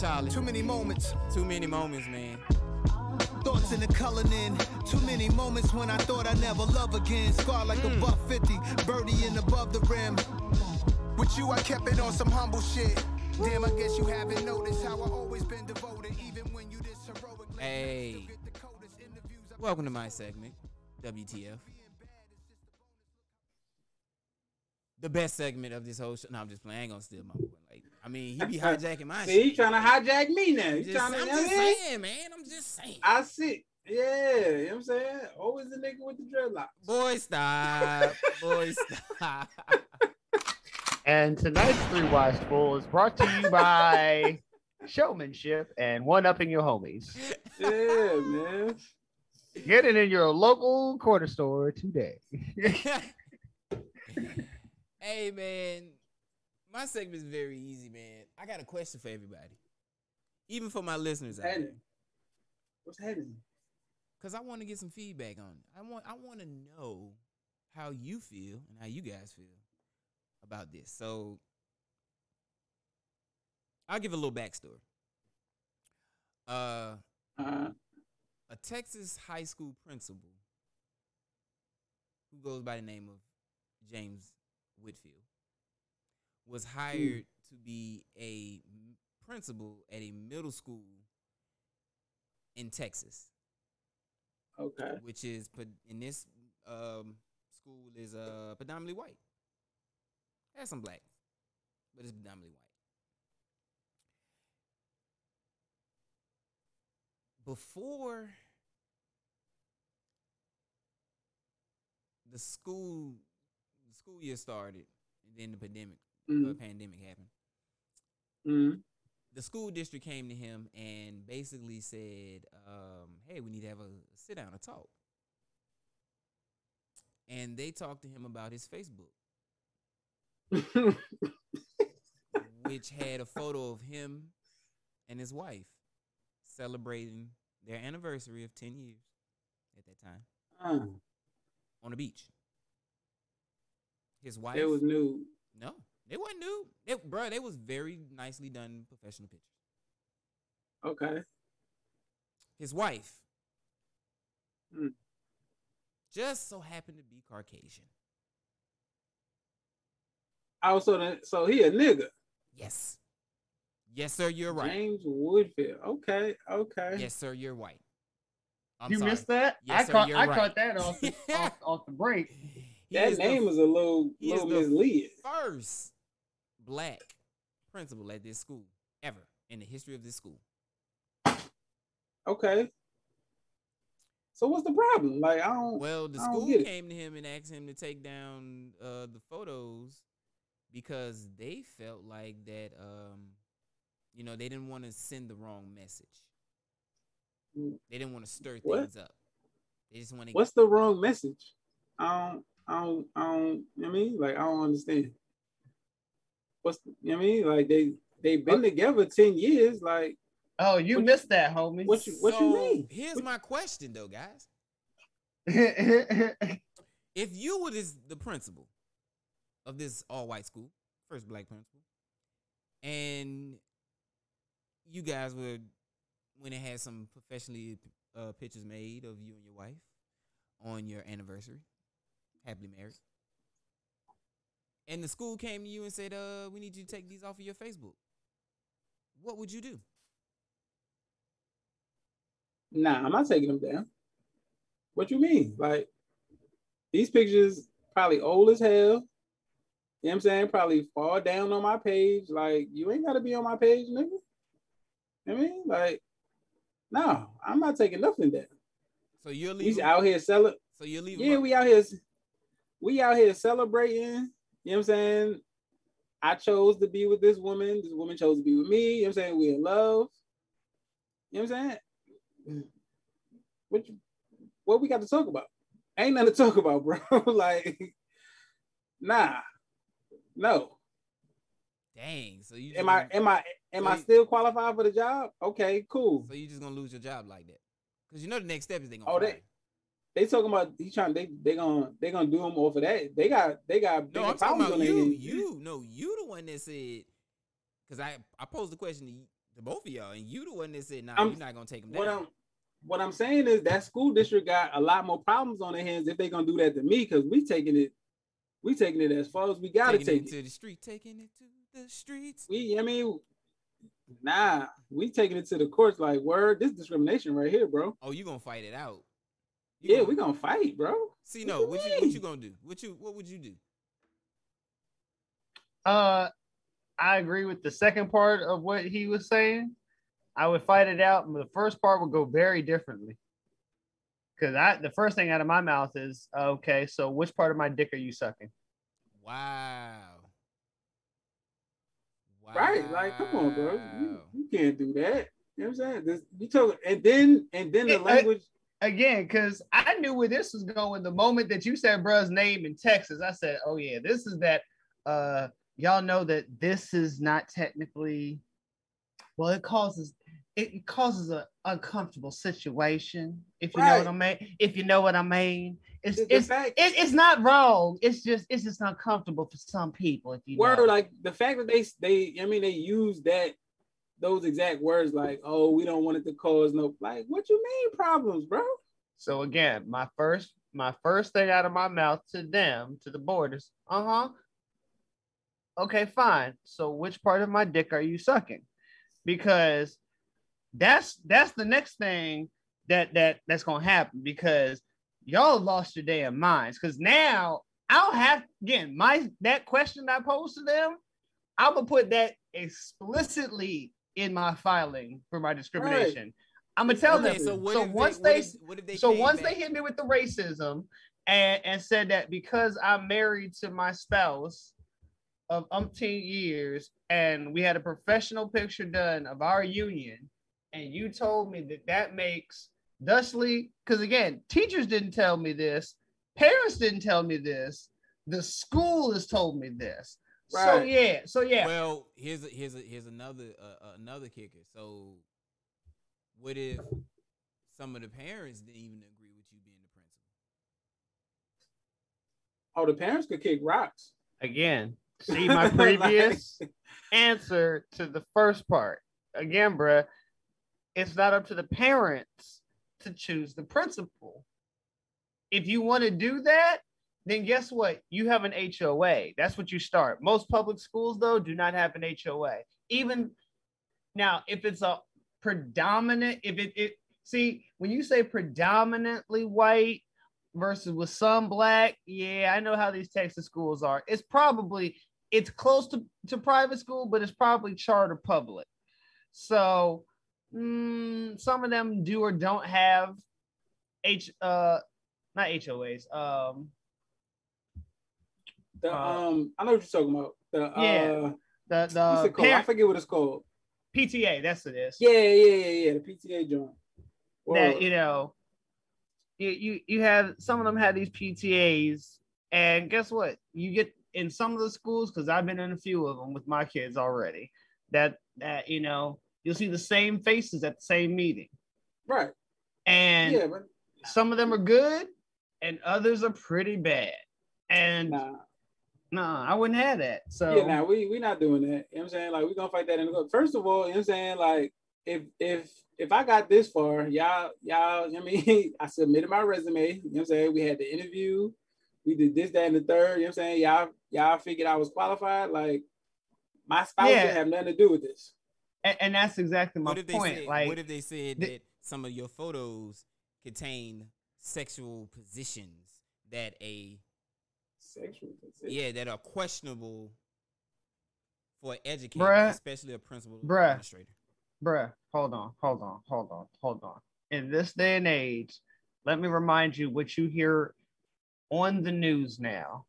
Charlie. Too many moments, Too many moments, man. thoughts in the coloring. Too many moments when I thought I'd never love again. Scarred like a mm. buck 50, birdie in above the rim. With you, I kept it on some humble shit. Damn, I guess you haven't noticed how I always been devoted, even when you this heroic. Hey. Welcome to my segment, WTF. The best segment of this whole show. No, I'm just playing. I ain't gonna steal my boy. Like, I mean, he be hijacking my See, shit. you trying to hijack me now. I'm You trying to, I'm just what saying, man. I'm just saying. I see. Yeah, you know what I'm saying? Always the nigga with the dreadlocks. Boy, stop. Boy, stop. (laughs) And tonight's Three Wise Fools is brought to you by (laughs) Showmanship and One Upping Your Homies. Yeah, man. Get it in your local quarter store today. (laughs) hey, man. My segment is very easy, man. I got a question for everybody, even for my listeners out What's there. happening? What's happening? Cause I want to get some feedback on it. I want I want to know how you feel and how you guys feel about this. So I'll give a little backstory. Uh, Uh, a Texas high school principal who goes by the name of James Whitfield was hired to be a principal at a middle school in Texas okay. which is in this um, school is uh, predominantly white. Has some black, but it's predominantly white. Before the school the school year started, and then the pandemic Mm, pandemic happened mm, the school district came to him and basically said, um, "Hey, we need to have a sit down and talk." And they talked to him about his Facebook, (laughs) which had a photo of him and his wife celebrating their anniversary of ten years at that time Uh, on the beach. His wife, it was new. no, they wasn't new. They, bro, they was very nicely done professional pictures. Okay. His wife Hmm. just so happened to be Caucasian. Oh, so the, so he a nigga. Yes. Yes, sir, you're right. James Woodfield. Okay. Okay. Yes, sir, you're white. I'm you sorry. missed that? Yes, I sir, caught you're I right. caught that off the, off, off the break. (laughs) He That is the name is a little he little misleading. first black principal at this school ever in the history of this school. Okay. So what's the problem? Like I don't. Well, the don't school came to him and asked him to take down uh, the photos because they felt like that, um, you know, they didn't want to send the wrong message. They didn't want to stir What? things up. They just want to. What's the wrong message? I don't. I don't. I don't. You know what I mean, like I don't understand. What's you know what I mean? Like they they've been together ten years. Like Oh, you What- missed that, homie. what you what you mean? Here's What- my question, though, guys. (laughs) If you were this the principal of this all white school, first black principal, and you guys were when it had some professionally uh, pictures made of you and your wife on your anniversary, happily married, and the school came to you and said, "Uh, we need you to take these off of your Facebook." What would you do? Nah, I'm not taking them down. What you mean? Like these pictures probably old as hell. You know what I'm saying? Probably fall down on my page. Like, you ain't gotta be on my page, nigga. You know what I mean? Like, no, I'm not taking nothing down. So you're We leaving. out here selling. So you're leaving. Yeah, we out here. We out here celebrating. You know what I'm saying? I chose to be with this woman. This woman chose to be with me. You know what I'm saying? We in love. You know what I'm saying? What what we got to talk about? Ain't nothing to talk about, bro. (laughs) like, nah. No. Dang. So you. Am I am I am I still qualified for the job? Okay, cool. So you just gonna lose your job like that? Because you know the next step is they gonna. Oh, fire they-. They talking about he trying they they gonna they gonna do him off of that. They got they got No, I'm talking about you. You no, you the one that said. Because I I posed the question to, you, to both of y'all, and you the one that said, "Nah, I'm- you're not gonna take them what. I'm what I'm saying is that school district got a lot more problems on their hands if they gonna do that to me because we taking it, we taking it as far as we gotta taking take it it. to the street, taking it to the streets. We, I mean, nah, we taking it to the courts. Like, word, this discrimination right here, bro. Oh, you gonna fight it out? You Yeah, gonna- we gonna fight, bro. see. what No, you what you what you gonna do? What you what would you do? Uh, I agree with the second part of what he was saying. I would fight it out, but the first part would go very differently. Cause I, the first thing out of my mouth is, okay, so which part of my dick are you sucking? Wow. wow. Right? Like, come on, bro. You, you can't do that. You know what I'm saying? This, you told, and then and then the It- language. Again, because I knew where this was going. The moment that you said bruh's name in Texas, I said, oh yeah, this is that. Uh, y'all know that this is not technically. Well, it causes it causes a uncomfortable situation. If you know what I mean. If you know what I mean. It's the, the it's it's not wrong. It's just it's just uncomfortable for some people. If you word know. like the fact that they they I mean they use that those exact words like oh we don't want it to cause no like what you mean problems bro So again, my first my first thing out of my mouth to them, to the boarders, uh-huh. Okay, fine. So which part of my dick are you sucking? Because that's that's the next thing that that that's gonna happen because y'all lost your damn minds. Because now I'll have again my that question I posed to them, I'm gonna put that explicitly in my filing for my discrimination. I'm gonna tell Okay, them. so so once they, they, what if, what if they so once back- they hit me with the racism and, and said that because I'm married to my spouse of umpteen years and we had a professional picture done of our union, and you told me that that makes thusly, because again, teachers didn't tell me this, parents didn't tell me this, the school has told me this. So yeah, so yeah, Well, here's a, here's a, here's another uh, another kicker. So, what if some of the parents didn't even agree with you being the principal? oh the parents could kick rocks again, (laughs) see my Like- previous answer to the first part. Again, bruh, it's not up to the parents to choose the principal. If you want to do that, then guess what? You have an HOA. That's what you start. Most public schools, though, do not have an HOA. Even now, if it's a predominant, if it, it see, when you say predominantly white versus with some black, yeah, I know how these Texas schools are. It's probably it's close to, to private school, but it's probably charter public. So mm, some of them do or don't have H uh not HOAs. Um the Uh, um I know what you're talking about. The Yeah. uh the the I forget what it's called. PTA, that's what it is. yeah yeah yeah yeah the PTA joint. That you know you, you you have some of them have these PTAs and guess what? You get in some of the schools because I've been in a few of them with my kids already that that you know you'll see the same faces at the same meeting. Right. And yeah but some of them are good and others are pretty bad. And nah no I wouldn't have that so yeah, nah, we we not doing that. You know what I'm saying? Like we're gonna fight that in the court. First of all, you know what I'm saying? Like if if if I got this far, y'all, y'all, you know what I mean, (laughs) I submitted my resume, you know what I'm saying? We had the interview, we did this, that, and the third, you know what I'm saying? Y'all, y'all figured I was qualified. Like my spouse Yeah. didn't have nothing to do with this. and, and that's exactly my What if they point said, like what if they said the- that some of your photos contain sexual positions that a Sexual consent. yeah that are questionable for an educator, Bruh. especially a principal Bruh. administrator. Bruh, hold on, hold on, hold on, hold on. In this day and age, let me remind you what you hear on the news now.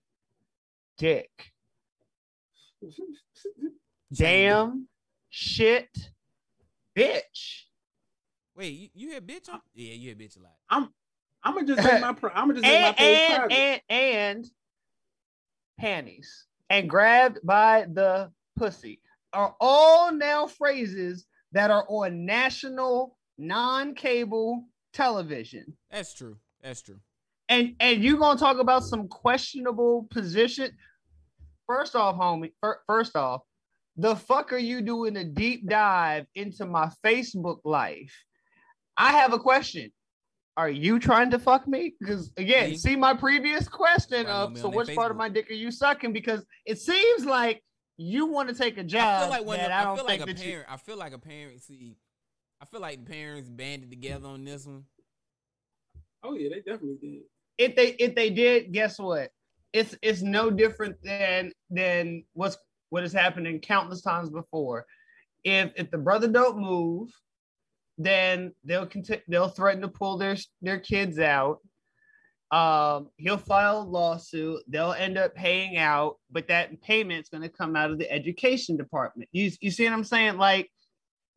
Dick. (laughs) Damn shit bitch. Wait, you, you hear bitch on? Yeah, you hear bitch a lot. I'm I'm gonna just make my pro- I'm gonna just make my And page and, private. and and panties and grabbed by the pussy are all now phrases that are on national non-cable television. That's true. That's true. and and you gonna talk about some questionable position first off homie fir- first off the fuck are you doing a deep dive into my facebook life i have a question are you trying to fuck me because again Me? see my previous question Right, of so on which part of my dick are you sucking because it seems like you want to take a job feel like when that I, I don't feel like think a that you parent. I feel like a parent. See, I feel like parents banded together on this one. oh yeah, they definitely did. if they if they did, guess what? It's it's no different than than what's what has happened in countless times before. If if the brother don't move, then they'll continue they'll threaten to pull their their kids out. Um, he'll file a lawsuit. They'll end up paying out, but that payment's going to come out of the education department. You you see what I'm saying? Like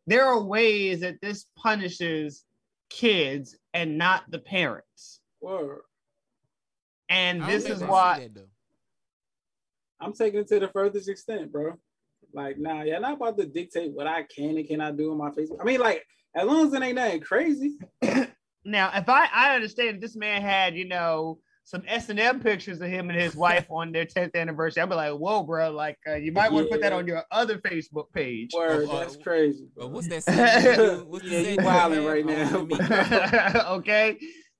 there are ways that this punishes kids and not the parents. Word. And this is they why. I'm taking it to the furthest extent, bro. Like, nah, you're not about to dictate what I can and cannot do on my Facebook. I mean, like, as long as it ain't nothing crazy. now if I I understand this man had, you know, some S and M pictures of him and his wife on their 10th anniversary, I'd be like, whoa, bro, like uh, you might want to put that on your other Facebook page. Word, Oh, uh, that's crazy. But Bro. what's that? (laughs) What's Yeah, you saying wildin' have? right now. (laughs) okay.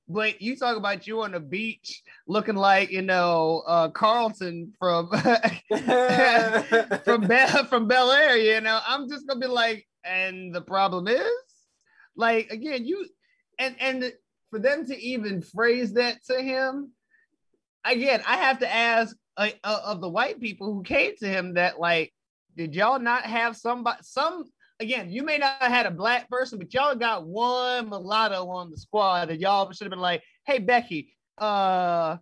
But you talk about you on the beach looking like, you know, uh Carlton from (laughs) from Bel from Bel Air, you know, I'm just gonna be like, and the problem is, like, again, you and and for them to even phrase that to him, again, I have to ask uh, uh, of the white people who came to him that, like, did y'all not have somebody some again, you may not have had a black person, but y'all got one mulatto on the squad, and y'all should have been like, hey Becky, uh,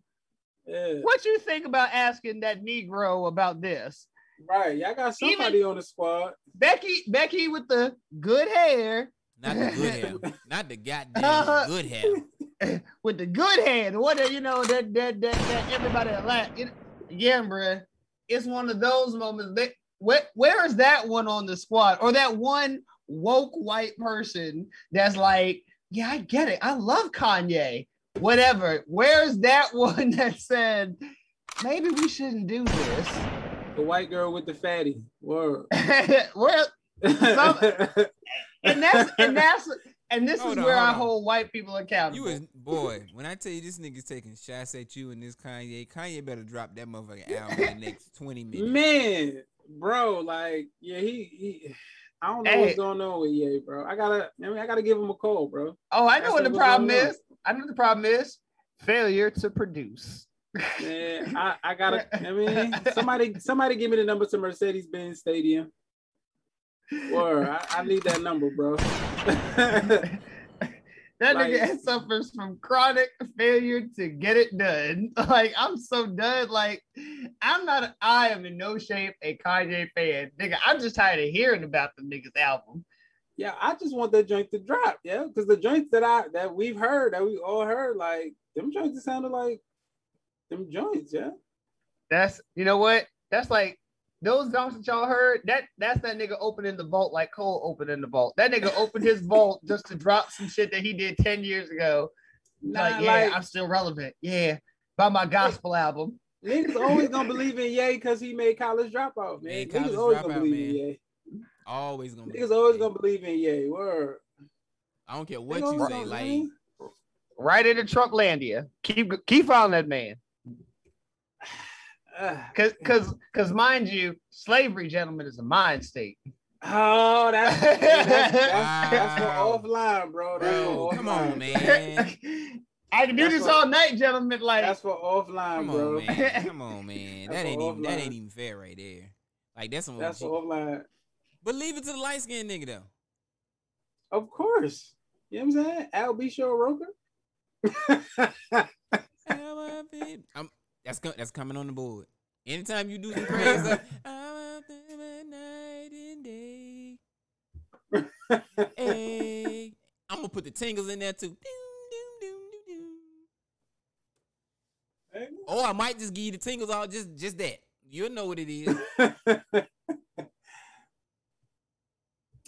yeah, what you think about asking that Negro about this? right. Y'all got somebody on the squad. Becky, Becky with the good hair, Not the good (laughs) hair. Not the goddamn Uh-huh. good hair. (laughs) with the good hair, what are- you know that that that, that everybody like. It, again, bruh, it's one of those moments. That where where is that one on the squad or that one woke white person that's like, yeah, I get it. I love Kanye. Whatever. Where's that (laughs) one that said maybe we shouldn't do this? The white girl with the fatty. Word. Where and that's and that's and this Hold is on, where I on. hold white people accountable. You was boy. When I tell you this nigga's taking shots at you and this Kanye, Kanye better drop that motherfucking album in the (laughs) next twenty minutes. Man, bro, like, yeah, he, he I don't know Hey. what's going on with Ye, bro. I gotta, I mean, I gotta give him a call, bro. oh, I know That's what the problem going on. is. I know what the problem is. Failure to produce. Man, I, I gotta, (laughs) I mean, somebody, somebody give me the number to Mercedes Benz Stadium. Or I, I need that number, bro. (laughs) That Like- nigga (laughs) suffers from chronic failure to get it done. (laughs) Like I'm so done. Like I'm not. I am in no shape a Kanye fan, nigga. I'm just tired of hearing about the nigga's album. yeah, I just want that joint to drop, yeah, because the joints that I that we've heard, that we all heard, like them joints sounded like them joints, yeah. That's you know what? That's like those songs that y'all heard. That that's that nigga opening the vault like Cole opening the vault. That nigga opened his vault just to drop some shit that he did ten years ago. Nah, like yeah, like I'm still relevant. Yeah, by my gospel album. niggas always gonna believe in Ye because he made college dropout, man. Made niggas College always Dropout, gonna believe in man. Ye. Always gonna. Niggas always gonna believe in Ye. Word. I don't care what Niggas you say. gonna- Like Right into Trumplandia. Keep keep following that man. Ah. Cause cause cause mind you, slavery, gentlemen, is a mind state. Oh, that's (laughs) that's, that's, that's for offline, bro. That's Bro, for come offline. on, man. (laughs) I can do That's this what- all night, gentlemen. Like That's for offline, Come bro. on, man. (laughs) Come on, man. That ain't for even that ain't even fair right there. Like that's some That's OG. for offline. But leave it to the light skinned nigga though. Of course. You know what I'm saying? Al B. Show Roker. How I feel- I'm, that's co- that's coming on the board. Anytime you do some crazy stuff, I'm out there night and day. (laughs) Hey, I'm gonna put the tingles in there too. Or I might just give you the tingles all just just that. You'll know what it is. (laughs)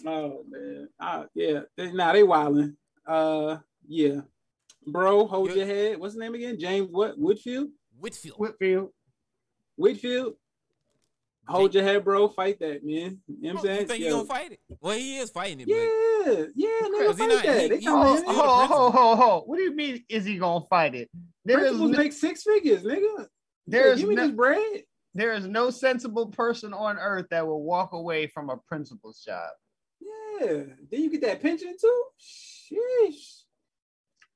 oh man. Uh, yeah. They, nah, they wilding. Uh yeah. Bro, hold You- your head. What's the name again? James what? Woodfield? Whitfield. Whitfield. Whitfield? Hold your head, bro. Fight that, man. You know what I'm saying? you think he gonna fight it? Well, he is fighting it, but Yeah, yeah, nigga, fight not- that. he- they he- come Oh, in. still the ho, ho, ho, ho. What do you mean? Is he gonna fight it? There is Principals no, make six figures, nigga. there is give me no, this bread. there is no sensible person on earth that will walk away from a principal's job. Yeah. Then you get that pension too. Sheesh.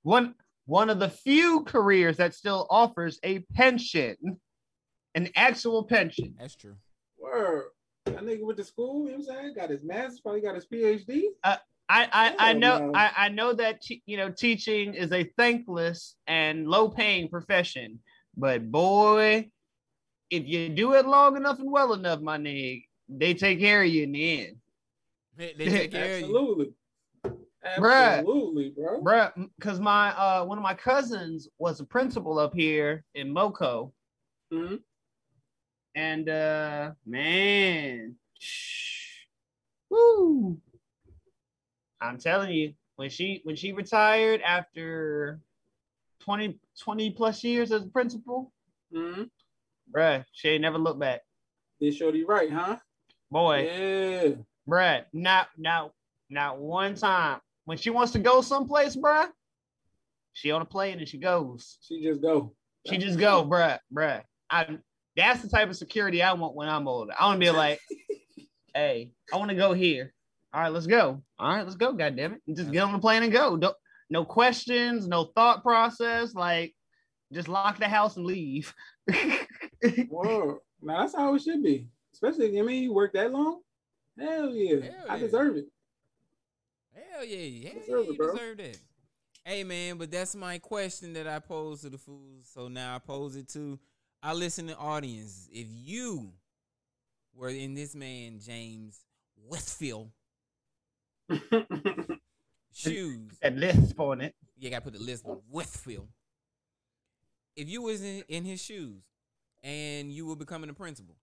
One one of the few careers that still offers a pension, an actual pension. that's true. Word. That nigga went to school, you know what I'm saying? Got his master's, probably got his PhD. Uh, I I, I Oh, know. I, I know that te- you know teaching is a thankless and low paying profession, but boy, if you do it long enough and well enough, my nigga, they take care of you in the end, They, they take care of you. Absolutely. Bruh. Bro. bruh. Because my uh one of my cousins was a principal up here in Moco, Mhm. and uh man, woo! I'm telling you, when she when she retired after 20, 20 plus years as a principal, Mhm. bruh, she ain't never looked back. They showed you right, huh? Boy, Yeah. bruh, not not not one time. When she wants to go someplace, bruh, she on a plane and she goes. She just go. She just go, bruh, bruh. I that's the type of security I want when I'm older. I want to be like, (laughs) hey, I want to go here. All right, let's go. All right, let's go. God damn it, and just get on the plane and go. Don't, no questions, no thought process. Like, just lock the house and leave. (laughs) Whoa. Now that's how it should be. Especially, I mean, you work that long. Hell yeah. Hell I yeah. deserve it. Hell yeah, hell Deserve yeah, it, you deserve that. Hey man, but that's my question that I posed to the fools. So now I pose it to I our listening audience. If you were in this man James Westfield (laughs) shoes, That lisp on it. you gotta put the list on Westfield. If you was in, in his shoes and you were becoming a principal,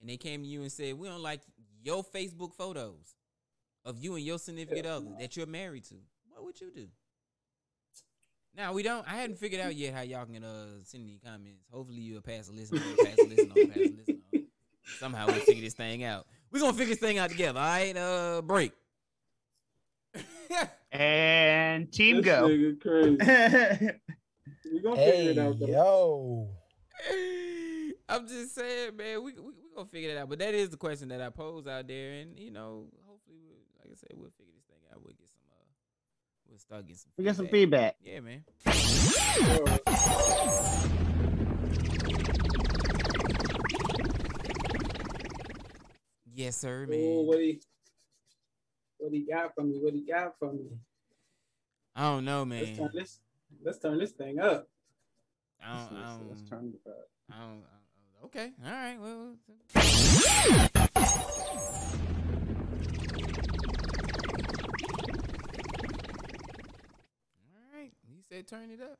and they came to you and said, "We don't like your Facebook photos of you and your significant other that you're married to," what would you do? Now we don't. I hadn't figured out yet how y'all can uh send any comments. Hopefully you'll pass a listen on, pass a listen on, pass a listen on. Somehow we'll figure this thing out. We're gonna figure this thing out together. All right, uh, break. (laughs) And team This go. nigga crazy. (laughs) We gonna figure it out though. yo. I'm just saying, man, we we we gonna figure it out. But that is the question that I pose out there, and you know, hopefully, we'll, like I said, we'll figure this thing out. We'll get some, uh, we'll start getting some. we get some feedback. Yeah, man. Yes, sir, man. Oh, what he what he got for me? What he got for me? I don't know, man. Let's man. turn this let's turn this thing up. I don't, Let's- don't, let's turn it up. I don't, I don't- okay, all right. Well, said turn it up.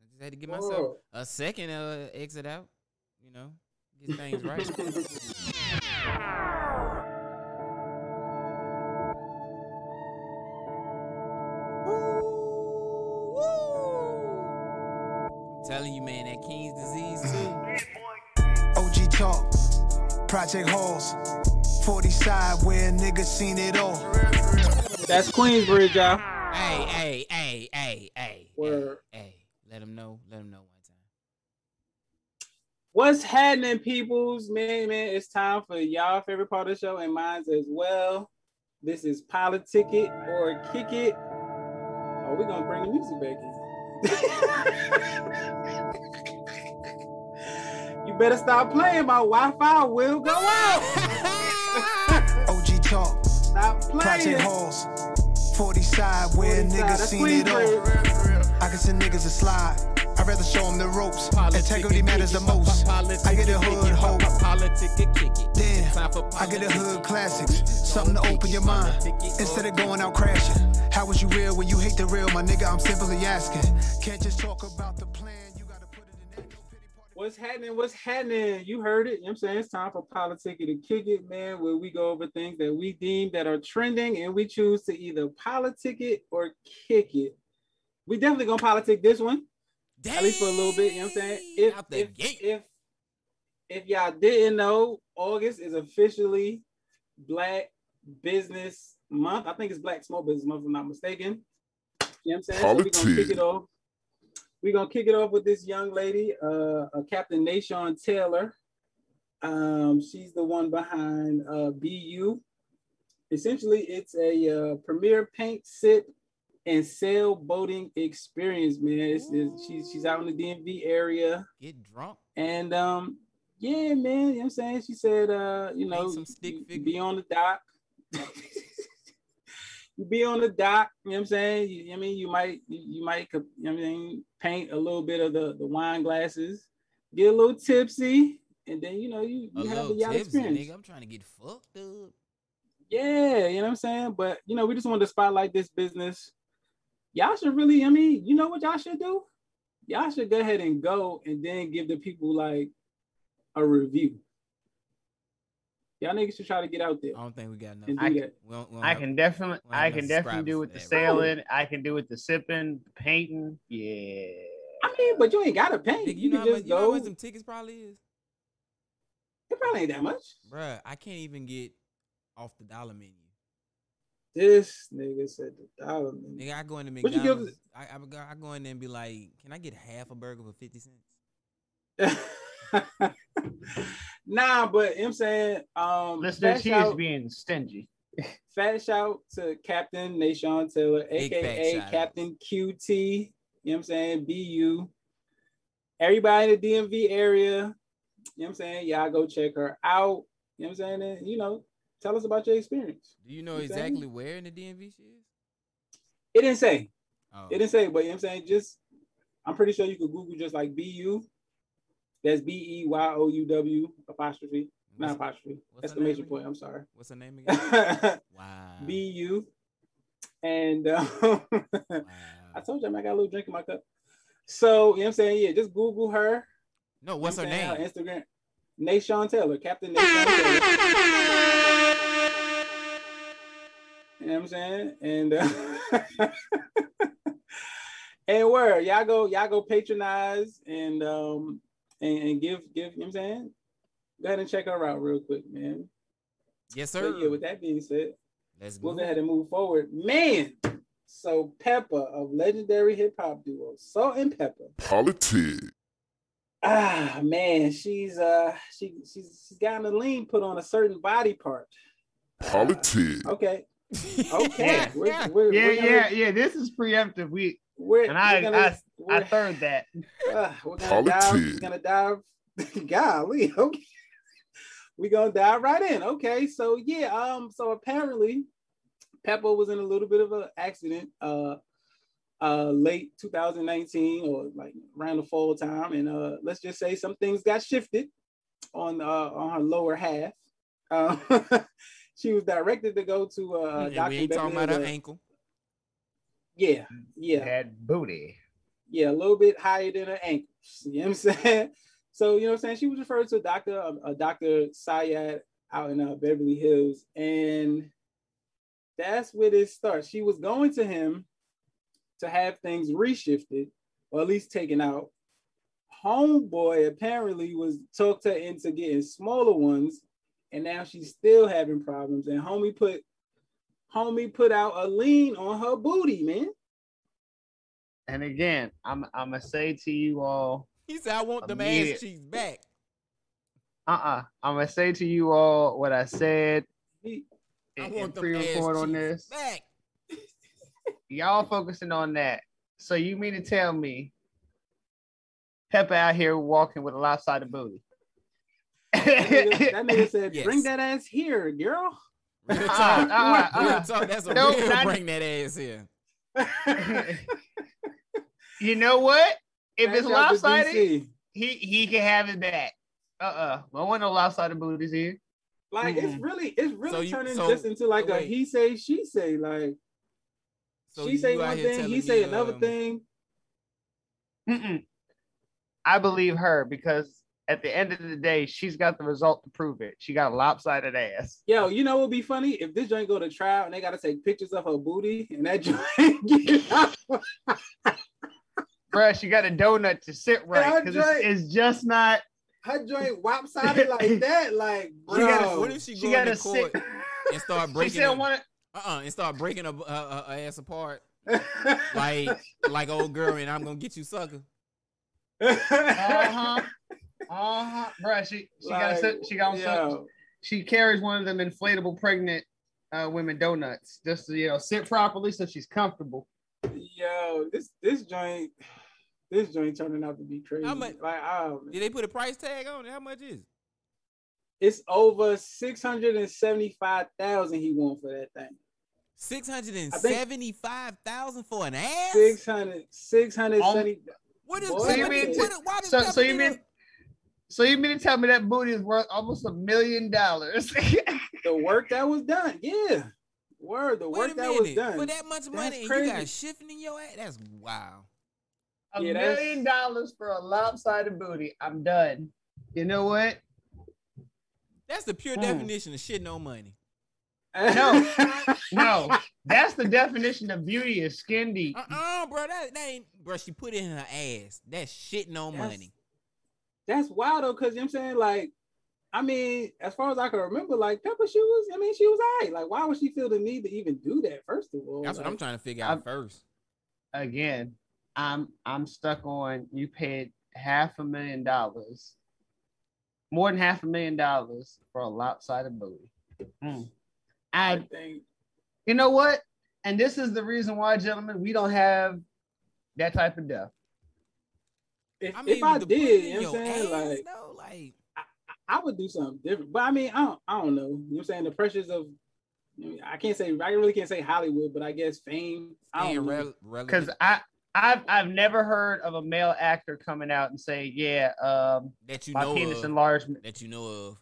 I just had to give myself Whoa. a second uh exit out. You know, get things right. (laughs) I'm telling you, man, that King's Disease II. OG talk, Project Halls, 40 side where niggas seen it all. That's Queensbridge, y'all. Hey, hey, Word. hey, hey. Let him know. Let him know one time. What's happening, peoples? Man, man, it's time for y'all favorite part of the show and mine's as well. This is Politic It or Kick It. Oh, we're gonna bring the music back in. (laughs) you better stop playing. My Wi-Fi will go out. (laughs) OG talk, Stop playing. Project. Halls, 40 side where niggas that's seen it all. Queensbridge. I can send niggas a slide. I'd rather show them the ropes. Politic Integrity matters the most. I get a hood it. hope. Politic and kick it. Damn, I get a hood classics. Something to open your mind. Instead of going out crashing. How was you real when you hate the real? My nigga, I'm simply asking. Can't just talk about the plan. You gotta put it in action. What's happening? What's happening? You heard it. You know what I'm saying it's time for Politic to Kick It, man, where we go over things that we deem that are trending and we choose to either politic it or kick it. We definitely gonna politic this one, at least for a little bit. You know what I'm saying? Dang, If if, if if y'all didn't know, August is officially Black Business Month. I think it's Black Small Business Month, if I'm not mistaken. You know what I'm saying? So we're gonna kick it off. We're gonna kick it off with this young lady, uh, uh Captain Nashon Taylor. Um, she's the one behind uh BU. Essentially, it's a uh, premier paint sip and sail boating experience, man. It's, it's, she's she's out in the DMV area. Get drunk. And um, yeah, man, you know what I'm saying? She said, uh, you know, Paint some stick you- you be on the dock. (laughs) you be on the dock, you know what I'm saying? You, I mean, you might you, you might you know what I mean, paint a little bit of the, the wine glasses, get a little tipsy, and then you know you, A have the little yacht tipsy, experience. nigga. I'm trying to get fucked up. Yeah, you know what I'm saying? But you know, we just wanted to spotlight this business. Y'all should really, I mean, you know what y'all should do? Y'all should go ahead and go and then give the people like a review. Y'all niggas should try to get out there. I don't think we got enough. I can- We don't- we don't I have- can definitely, we don't I can definitely do with the that. sailing. I can do with the sipping, the painting. Yeah. I mean, but you ain't gotta paint. Nigga, you, you, know can how much, just you know how go. much them tickets probably is, it probably ain't that much. Bruh, I can't even get off the dollar menu. This nigga said the dollar man. Nigga, I go into What you give- McDonald's. I, I, go- I go in there and be like, "Can I get half a burger for fifty cents?" (laughs) nah, but you know what I'm saying, um, Listeners, fat he is being stingy. fat shout to Captain Nashon Taylor, Big aka shout-outs. Captain QT. You know what I'm saying? BU. Everybody in the DMV area, you know what I'm saying? Y'all go check her out. You know what I'm saying? And, you know, tell us about your experience. Do you know You saying? exactly where in the DMV she is? It didn't say. Oh, It didn't say, but you know what I'm saying? Just I'm pretty sure you could Google just like BU. That's B E Y O U W apostrophe, not what's, apostrophe. what's her name again? point. I'm sorry. what's her name again? (laughs) Wow. BU. And um, (laughs) wow. I told you I got a little drink in my cup. So, you know what I'm saying? Yeah, just Google her. No, what's You her know what I'm name? saying? Her Instagram. Nashon Taylor, Captain Nashon Taylor. (laughs) You know what I'm saying? And uh, (laughs) and where y'all go, y'all go patronize and um and, and give give you know what I'm saying? Go ahead and check her out real quick, man. Yes, sir. But yeah, with that being said, Let's we'll move. go ahead and move forward. Man, so Pepa of legendary hip hop duo Salt-N-Pepa. Politic. Ah man, she's uh she she's she's gotten a lean put on a certain body part. Politic. Okay, okay. Yeah. We're, Yeah. we're, Yeah, we're yeah, gonna, yeah. This is preemptive. We We're, and I, gonna, I, I we're, third that. uh, we're gonna dive. We're gonna dive. (laughs) Golly, okay. We're gonna dive right in. Okay, so yeah, um, so apparently Pepa was in a little bit of an accident uh uh late 2019 or like around the fall time, and uh let's just say some things got shifted on uh on her lower half. Uh, (laughs) she was directed to go to uh And Dr. we ain't talking about her ankle. Yeah, yeah. That booty. yeah, a little bit higher than her ankles. (laughs) You know what I'm saying? So, you know what I'm saying? She was referred to a doctor, a, a Dr. Syed out in uh, Beverly Hills. And that's where this starts. She was going to him to have things reshifted or at least taken out. Homeboy apparently was talked her into getting smaller ones, and now she's still having problems. And homie put homie put out a lean on her booty, man. And again, I'm I'm gonna say to you all, He said, "I want them Immediate. ass cheeks back." uh-uh. I'm gonna say to you all what I said I in, in want them pre-record on this. back. Y'all focusing on that. So you mean to tell me Pepa out here walking with a lopsided booty? That nigga, that nigga (laughs) said, Yes. "Bring that ass here, girl." Real Uh, talk. (laughs) uh, uh. talk. That's a No, real not- bring that ass here. (laughs) you know what? If Back it's out lopsided, he he can have it back. Uh uh I want no lopsided booties here. Like it's Mm-mm. really, it's really So you- turning so- just into like so a wait. he say, she say. Like So she say one thing, telling he me, say another um, thing. Mm-mm. I believe her because at the end of the day, she's got the result to prove it. She got a lopsided ass. Yo, you know what would be funny if this joint go to trial and they gotta take pictures of her booty and that (laughs) joint get out. Bruh, she got a donut to sit right because it's, it's just not. her joint lopsided like (laughs) that. Like, She gotta, bro. what if she, She go gotta court sit- and start (laughs) She breaking said her, one. uh-uh, and start breaking her, her, her, her ass apart like like old girl and I'm gonna get you sucker. Uh huh. Uh huh. Bruh, she she got Like, sit. She got yo, She carries one of them inflatable pregnant uh, women donuts just to you know sit properly so she's comfortable. yo, this this joint, this joint turning out to be crazy. How much- Like, oh, man. Did they put a price tag on it? How much is it? it's over six hundred and seventy five thousand he won for that thing. Six hundred and seventy-five thousand for an ass. 600, 670. What is Boy, what, you what, mean- what, why does So so you mean a- so you mean to tell me that booty is worth almost a million dollars? (laughs) The work that was done, yeah. Word, the Wait work that was done. For that much money and you crazy. got shifting in your ass? That's wow. A Yeah, that's- million dollars for a lopsided booty. I'm done. You know what? That's the pure Hmm. definition of shit no money. No. (laughs) No, that's the definition of beauty is skin deep. Uh-uh, bro. That, that ain't bro, she put it in her ass. That's shit no That's- money. That's wild though, because you know what I'm saying, like, I mean, as far as I can remember, like Pepa, she was, I mean, she was all right. Like, why would she feel the need to even do that, first of all? That's what I'm trying to figure I'm- out first. Again, I'm I'm stuck on you paid half a million dollars, more than half a million dollars for a lopsided booty. Mm. I I think you know what? And this is the reason why, gentlemen, we don't have that type of death. If I I, mean, if I did, you know what I'm saying, ass, like, though, like I would do something different. But I mean, I don't, I don't know. You know what I'm saying? The pressures of, I can't say, I really can't say Hollywood, but I guess fame. I ain't don't rel- relevant. Because I I've I've never heard of a male actor coming out and say, yeah, um, that you my know penis of. enlargement. that you know of.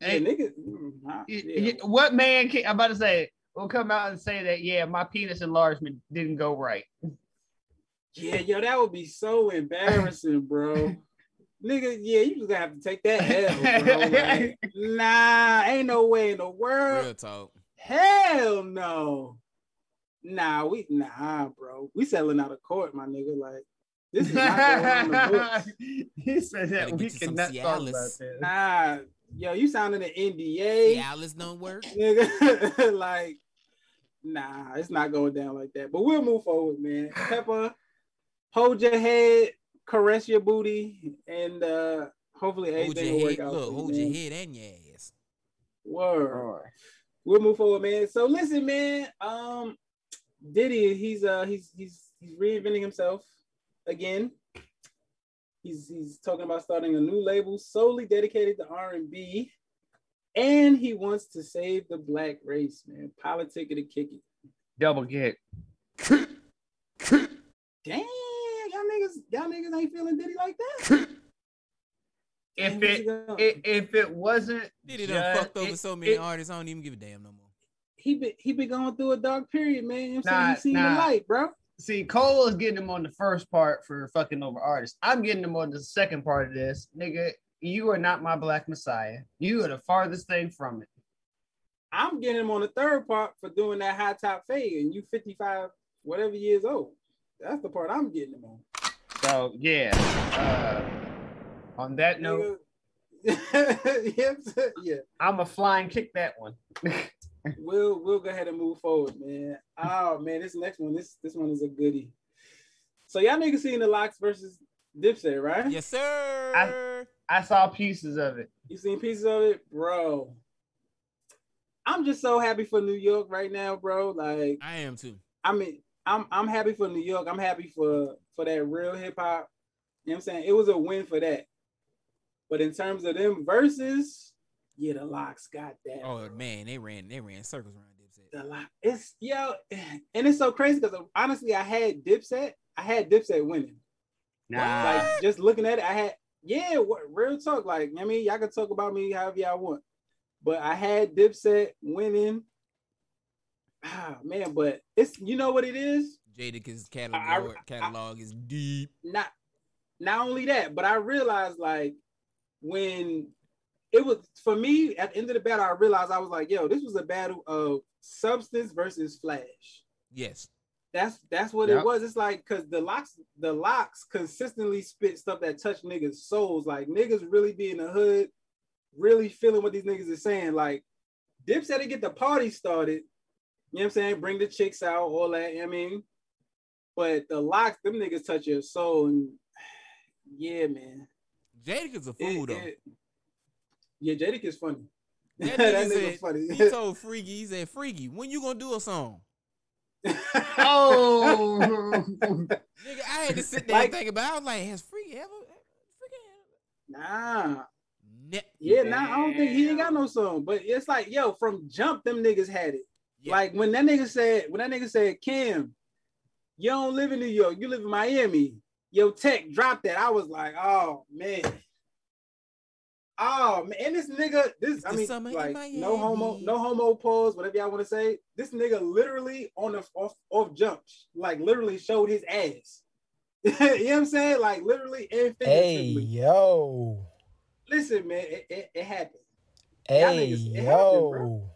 Yeah, Hey, nigga. mm, I- y- yeah. what man can I'm about to say will come out and say that yeah, my penis enlargement didn't go right. Yeah, yo, that would be so embarrassing, bro. (laughs) Nigga, yeah, you just gonna have to take that L, bro. Like, (laughs) nah, ain't no way in the world. Real talk. Hell no. Nah, we nah, bro. We selling out of court, my nigga. Like, this is not going on the books. (laughs) he said Gotta that we get you some cannot talk about Cialis. this. Nah, yo, you sounding an NDA, The Alice don't work. nigga. like, nah, it's not going down like that. But we'll move forward, man. Pepa, hold your head, caress your booty, and uh hopefully Hold everything your will work head. out. Look, for you, hold man. your head and your ass. Word. we'll move forward, man. So listen, man. Um, Diddy, he's uh he's he's he's reinventing himself again. He's he's talking about starting a new label solely dedicated to R and B, and he wants to save the black race, man. Politic to kick it. Double get. Damn, y'all niggas, ain't feeling Diddy like that. (laughs) If it, it if it wasn't Diddy done just- fucked over it- so many it- artists? I don't even give a damn no more. he been he been going through a dark period, man. You know what I'm saying? Nah, He seen nah. the light, bro. See, Cole is getting him on the first part for fucking over artists. I'm getting him on the second part of this. Nigga, you are not my black messiah. You are the farthest thing from it. I'm getting him on the third part for doing that high top fade, and you 55, whatever years old. That's the part I'm getting him on. So yeah. Uh, on that note, Nigga. (laughs) Yep, yeah, I'm a flying kick that one. (laughs) we'll we'll go ahead and move forward, man. Oh man, this next one, this this one is a goodie. So y'all niggas seen the LOX versus Dipset, right? Yes, sir. I saw pieces of it. You seen pieces of it, bro. I'm just so happy for New York right now, bro. Like, I am too. I mean, I'm I'm happy for New York. I'm happy for for that real hip hop. You know what I'm saying? It was a win for that. But in terms of them verses, yeah, the LOX got that. Oh man, they ran they ran circles around Dipset. The lock. It's yo, and it's so crazy because honestly, I had Dipset. I had Dipset winning. Nah. Like just looking at it, I had yeah, what real talk. Like I mean, y'all can talk about me however y'all want, but I had Dipset winning. Ah man, but it's you know what it is. Jadakiss I- catalog I- catalog is deep. Not not only that, but I realized like when it was for me at the end of the battle, I realized I was like, yo, this was a battle of substance versus flash. Yes. That's that's what Yep. it was. It's like because the LOX, the LOX consistently spit stuff that touch niggas' souls. Like niggas really be in the hood, really feeling what these niggas are saying. Like Dip said to get the party started. You know what I'm saying? Bring the chicks out, all that. you know what I mean, but the LOX, them niggas touch your soul, and (sighs) yeah, man. Jadakiss a It- fool though. it- yeah, Jadakiss is funny. That (laughs) that nigga nigga said, funny. he told Freaky, he said, Freaky, when you gonna do a song? (laughs) Oh, (laughs) Nigga, I had to sit there Like- and think about it. I was like, has Freaky ever Freaky ever? nah, ne- yeah, nah. I don't think he ain't got no song. But it's like, yo, from jump, them niggas had it. Yeah. Like when that nigga said, when that nigga said, Kim, you don't live in New York, you live in Miami. Yo, Tech dropped that. I was like, oh man. Oh man, and this nigga, this It's I mean, like no homo, no homo pause, whatever y'all want to say. This nigga literally on the off off jumps, like literally showed his ass. (laughs) you know what I'm saying? Like literally and Hey, yo. Listen, man, it, it, it happened. Hey, niggas- it happened, bro. yo.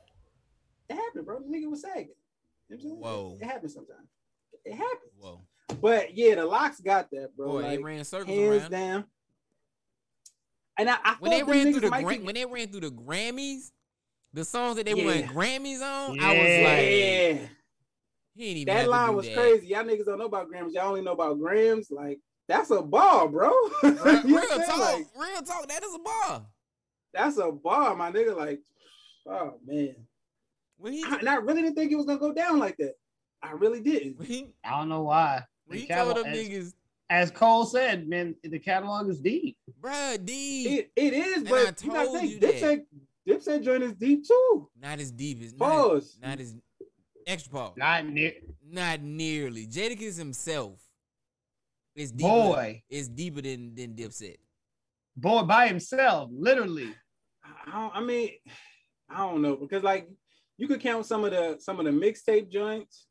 It happened, bro. The nigga was sagging. You know saying? Whoa. It, it happens sometimes. It happens. Whoa. But yeah, the LOX got that, bro. Boy, like, they ran circles hands around. down. And I, I When they ran through the Gra- be- when they ran through the Grammys, the songs that they Yeah. won Grammys on, I was like, yeah, he ain't even that line was that. crazy. Y'all niggas don't know about Grammys. Y'all only know about grams. Like that's a ball, bro. (laughs) Real talk, Like, real talk. That is a ball. that's a ball, my nigga. Like, oh man. When he, I- And I really didn't think it was gonna go down like that. I really didn't. he, I don't know why. The he told catalog- them as, niggas, as Cole said, man, the catalog is deep. bruh, D, It, it is, And but I you gotta told think you Dipset, Dipset joint is deep too. not as deep as not, Pause. not as extra pause. Not near. Not nearly. Jadakiss himself is deeper. Boy, is deeper than than Dipset. boy, by himself, literally. I, I mean, I don't know because like you could count some of the some of the mixtape joints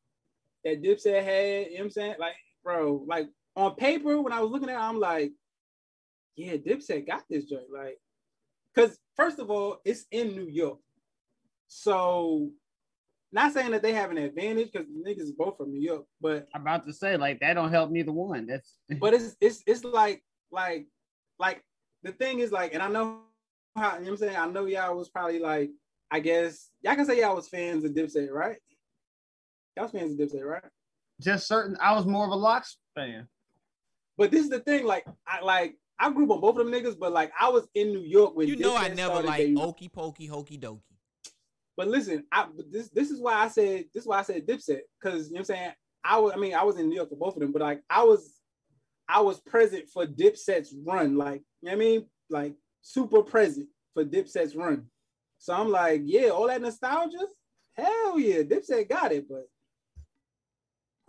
that Dipset had. You know what I'm saying? Like, bro, like on paper when I was looking at, it, I'm like, yeah, Dipset got this joint. Like, because first of all, it's in New York, so not saying that they have an advantage because the niggas is both from New York, but I'm about to say, like, that don't help neither one. That's (laughs) but it's it's it's like like like the thing is like, and I know how you know what I'm saying. I know y'all was probably like, I guess y'all can say y'all was fans of Dipset, right? Y'all fans of Dipset, right? just certain. I was more of a LOX fan. But this is the thing, like I like I grew up on both of them niggas, but like I was in New York when You know I never like their- okey pokey hokey dokey. But listen, I but this this is why I said this is why I said Dipset because you know what I'm saying. I was I mean I was in New York for both of them, but like I was I was present for Dipset's run, like you know what I mean, like super present for Dipset's run. So I'm like, yeah, all that nostalgia, hell yeah, Dipset got it, but.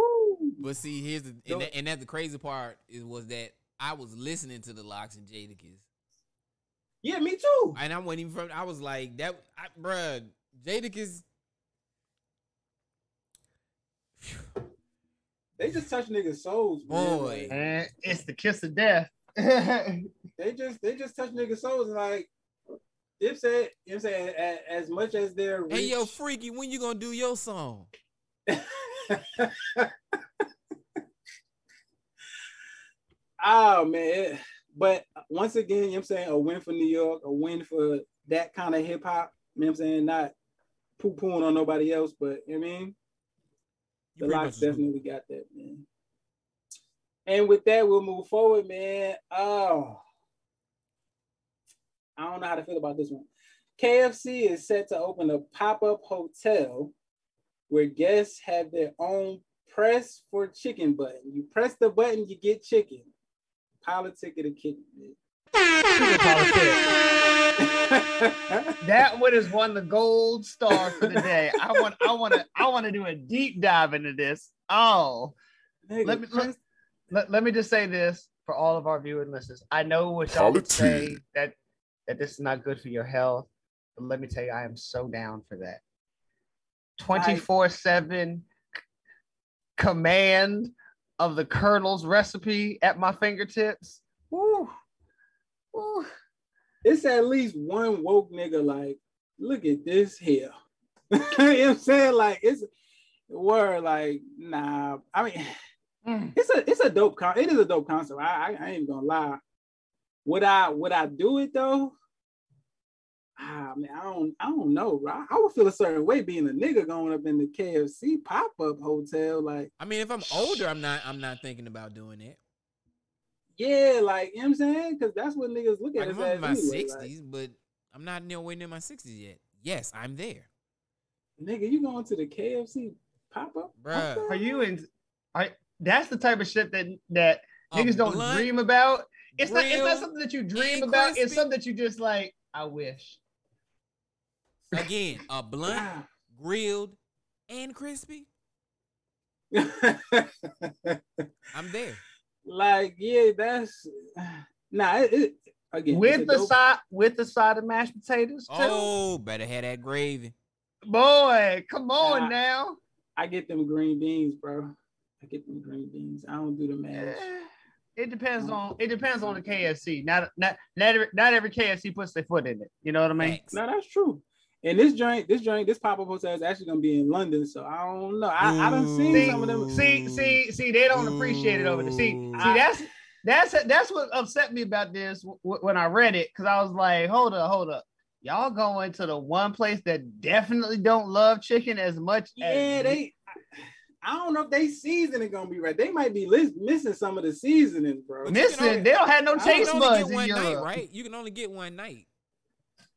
Whew. But see, here's the and, that, and that's the crazy part is was that I was listening to the LOX and Jadakiss, Yeah, me too. and I wasn't even from. I was like that, I, bruh. Jadakiss. They just touch niggas' souls, man. Boy. Like, And it's the kiss of death. (laughs) they just they just touch niggas' souls and like Dipset, you know what I'm saying, as, as much as they're Hey yo, freaky, when you gonna do your song? (laughs) (laughs) oh man. But once again, you know what I'm saying, a win for New York, a win for that kind of hip hop. You know what I'm saying? Not poo-pooing on nobody else, but you know I mean? The LOX definitely got that, man. And with that, we'll move forward, man. Oh, I don't know how to feel about this one. KFC is set to open a pop-up hotel where guests have their own press for chicken button. You press the button, you get chicken. Politic of the kitten. (laughs) That one has won the gold star for the day. I want, I want to, I want to do a deep dive into this. Oh, Nigga, Let me- press- let, let me just say this for all of our viewing listeners. I know what y'all would say that that this is not good for your health, but let me tell you, I am so down for that. 24 7 command of the Colonel's recipe at my fingertips. Woo. Woo. it's at least one woke nigga like, look at this here. (laughs) you know what I'm saying? Like it's word like, nah. I mean, (sighs) Mm. it's a it's a dope con it is a dope concept. I, I, I ain't gonna lie. Would I would I do it though? Ah man, I don't I don't know, bro. I would feel a certain way being a nigga going up in the KFC pop-up hotel. Like, I mean, if I'm older, I'm not. I'm not thinking about doing it. yeah, like you know what I'm saying? Cause that's what niggas look at Like, I'm in my anyway. sixties, but I'm not nowhere near my sixties yet. Yes, I'm there, nigga, you going to the KFC pop-up? Bruh. Are you in? Are, that's the type of shit that that A niggas don't blunt, dream about. It's not. It's not something that you dream and about. It's something that you just like. I wish. Again, a blunt, grilled, and crispy. (laughs) I'm there. like, yeah, that's nah. It, it again with the dope- side with the side of mashed potatoes too. Oh, better have that gravy. Boy, come on Nah. now. I get them green beans, bro. I get them green beans. I don't do the mash. Eh, It depends on it depends on the KFC. Not not not every, not every KFC puts their foot in it. You know what I mean? No, that's true. And this joint, this joint, this pop-up hotel is actually gonna be in London, so I don't know. I, I done seen See, some of them. see, see, see, they don't appreciate it over there. See, mm. see, that's that's that's what upset me about this when I read it because I was like, hold up, hold up, y'all going to the one place that definitely don't love chicken as much. Yeah, as they. I don't know if they seasoning gonna be right. They might be lis- missing some of the seasonings, bro. But you can missing. only- They don't have no I You taste can only buds get in one night, Europe. right? You can only get one night.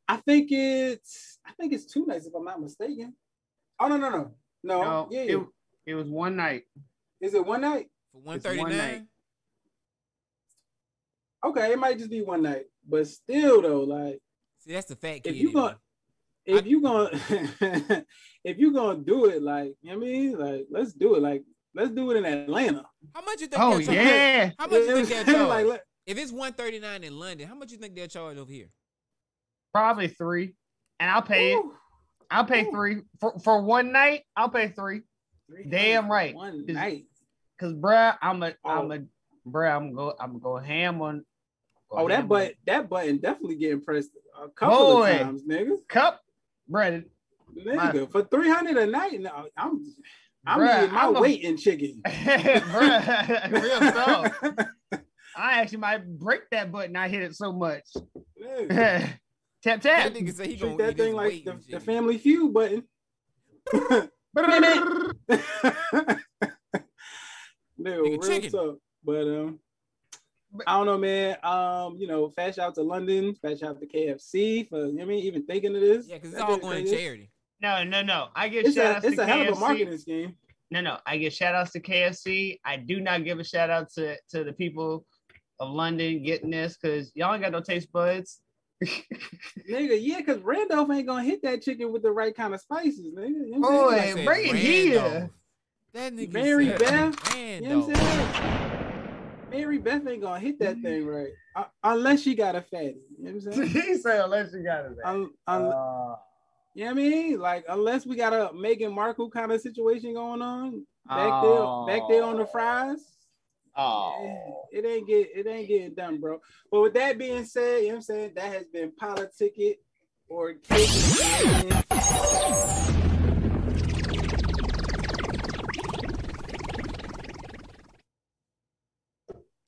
I think it's. I think it's two nights if I'm not mistaken. Oh no no no no. No, yeah, it, it was one night. is it one night? For one It's thirty one night. nine. Okay, it might just be one night, but still though, like See, that's the fact. if you in gonna if you gonna (laughs) if you gonna do it, like you know what I mean, like let's do it, like let's do it in Atlanta. How much you think? Oh they'll charge? yeah, How much you think what (laughs) they'll charge? like let- if it's one thirty nine in London, how much you think they'll charge over here? probably three, and I'll pay it. I'll pay Ooh. three for for one night. I'll pay three. Damn right. One Is- night. Cause bruh, I'm a Oh. am a bruh, I'm go I'm gonna go ham on. go Oh, that ham on- butt that button definitely getting pressed a couple Boy. of times, nigga. cup, bruh. Nigga, for three hundred a night, no, I'm I'm Bruh, eating my I'm a- weight in chicken. (laughs) bruh, (laughs) real talk. I actually might break that button. I hit it so much. (laughs) Nigga, tap That tap. nigga say he Treat that thing like the, and the shit. Family Feud button. (laughs) Nigga, real chicken. talk. But um, I don't know, man. Um, you know, fast shout out to London, fast shout out to KFC for you know what I mean, even thinking of this. Yeah, because it's That all going to charity. No, no, no. I get It's shout a outs it's to a hell of a KFC. marketing scheme. No, no. I get shout outs to KFC. I do not give a shout out to, to the people of London getting this because y'all ain't got no taste buds. Nigga, yeah, because Randolph ain't gonna hit that chicken with the right kind of spices, nigga. You know Boy, saying? Said bring it here. Randolph. That nigga Mary said Beth, You know what I'm Randolph. saying? Mary Beth ain't gonna hit that thing right. Uh, unless she got a fatty. You know what I'm (laughs) saying? he said, unless you got it. Un- un- Uh, you know what I mean? Like, unless we got a Meghan Markle kind of situation going on back Oh. there, back there on the fries. Oh. It ain't get it ain't getting done, bro. But with that being said, you know what I'm saying? That has been politic or take.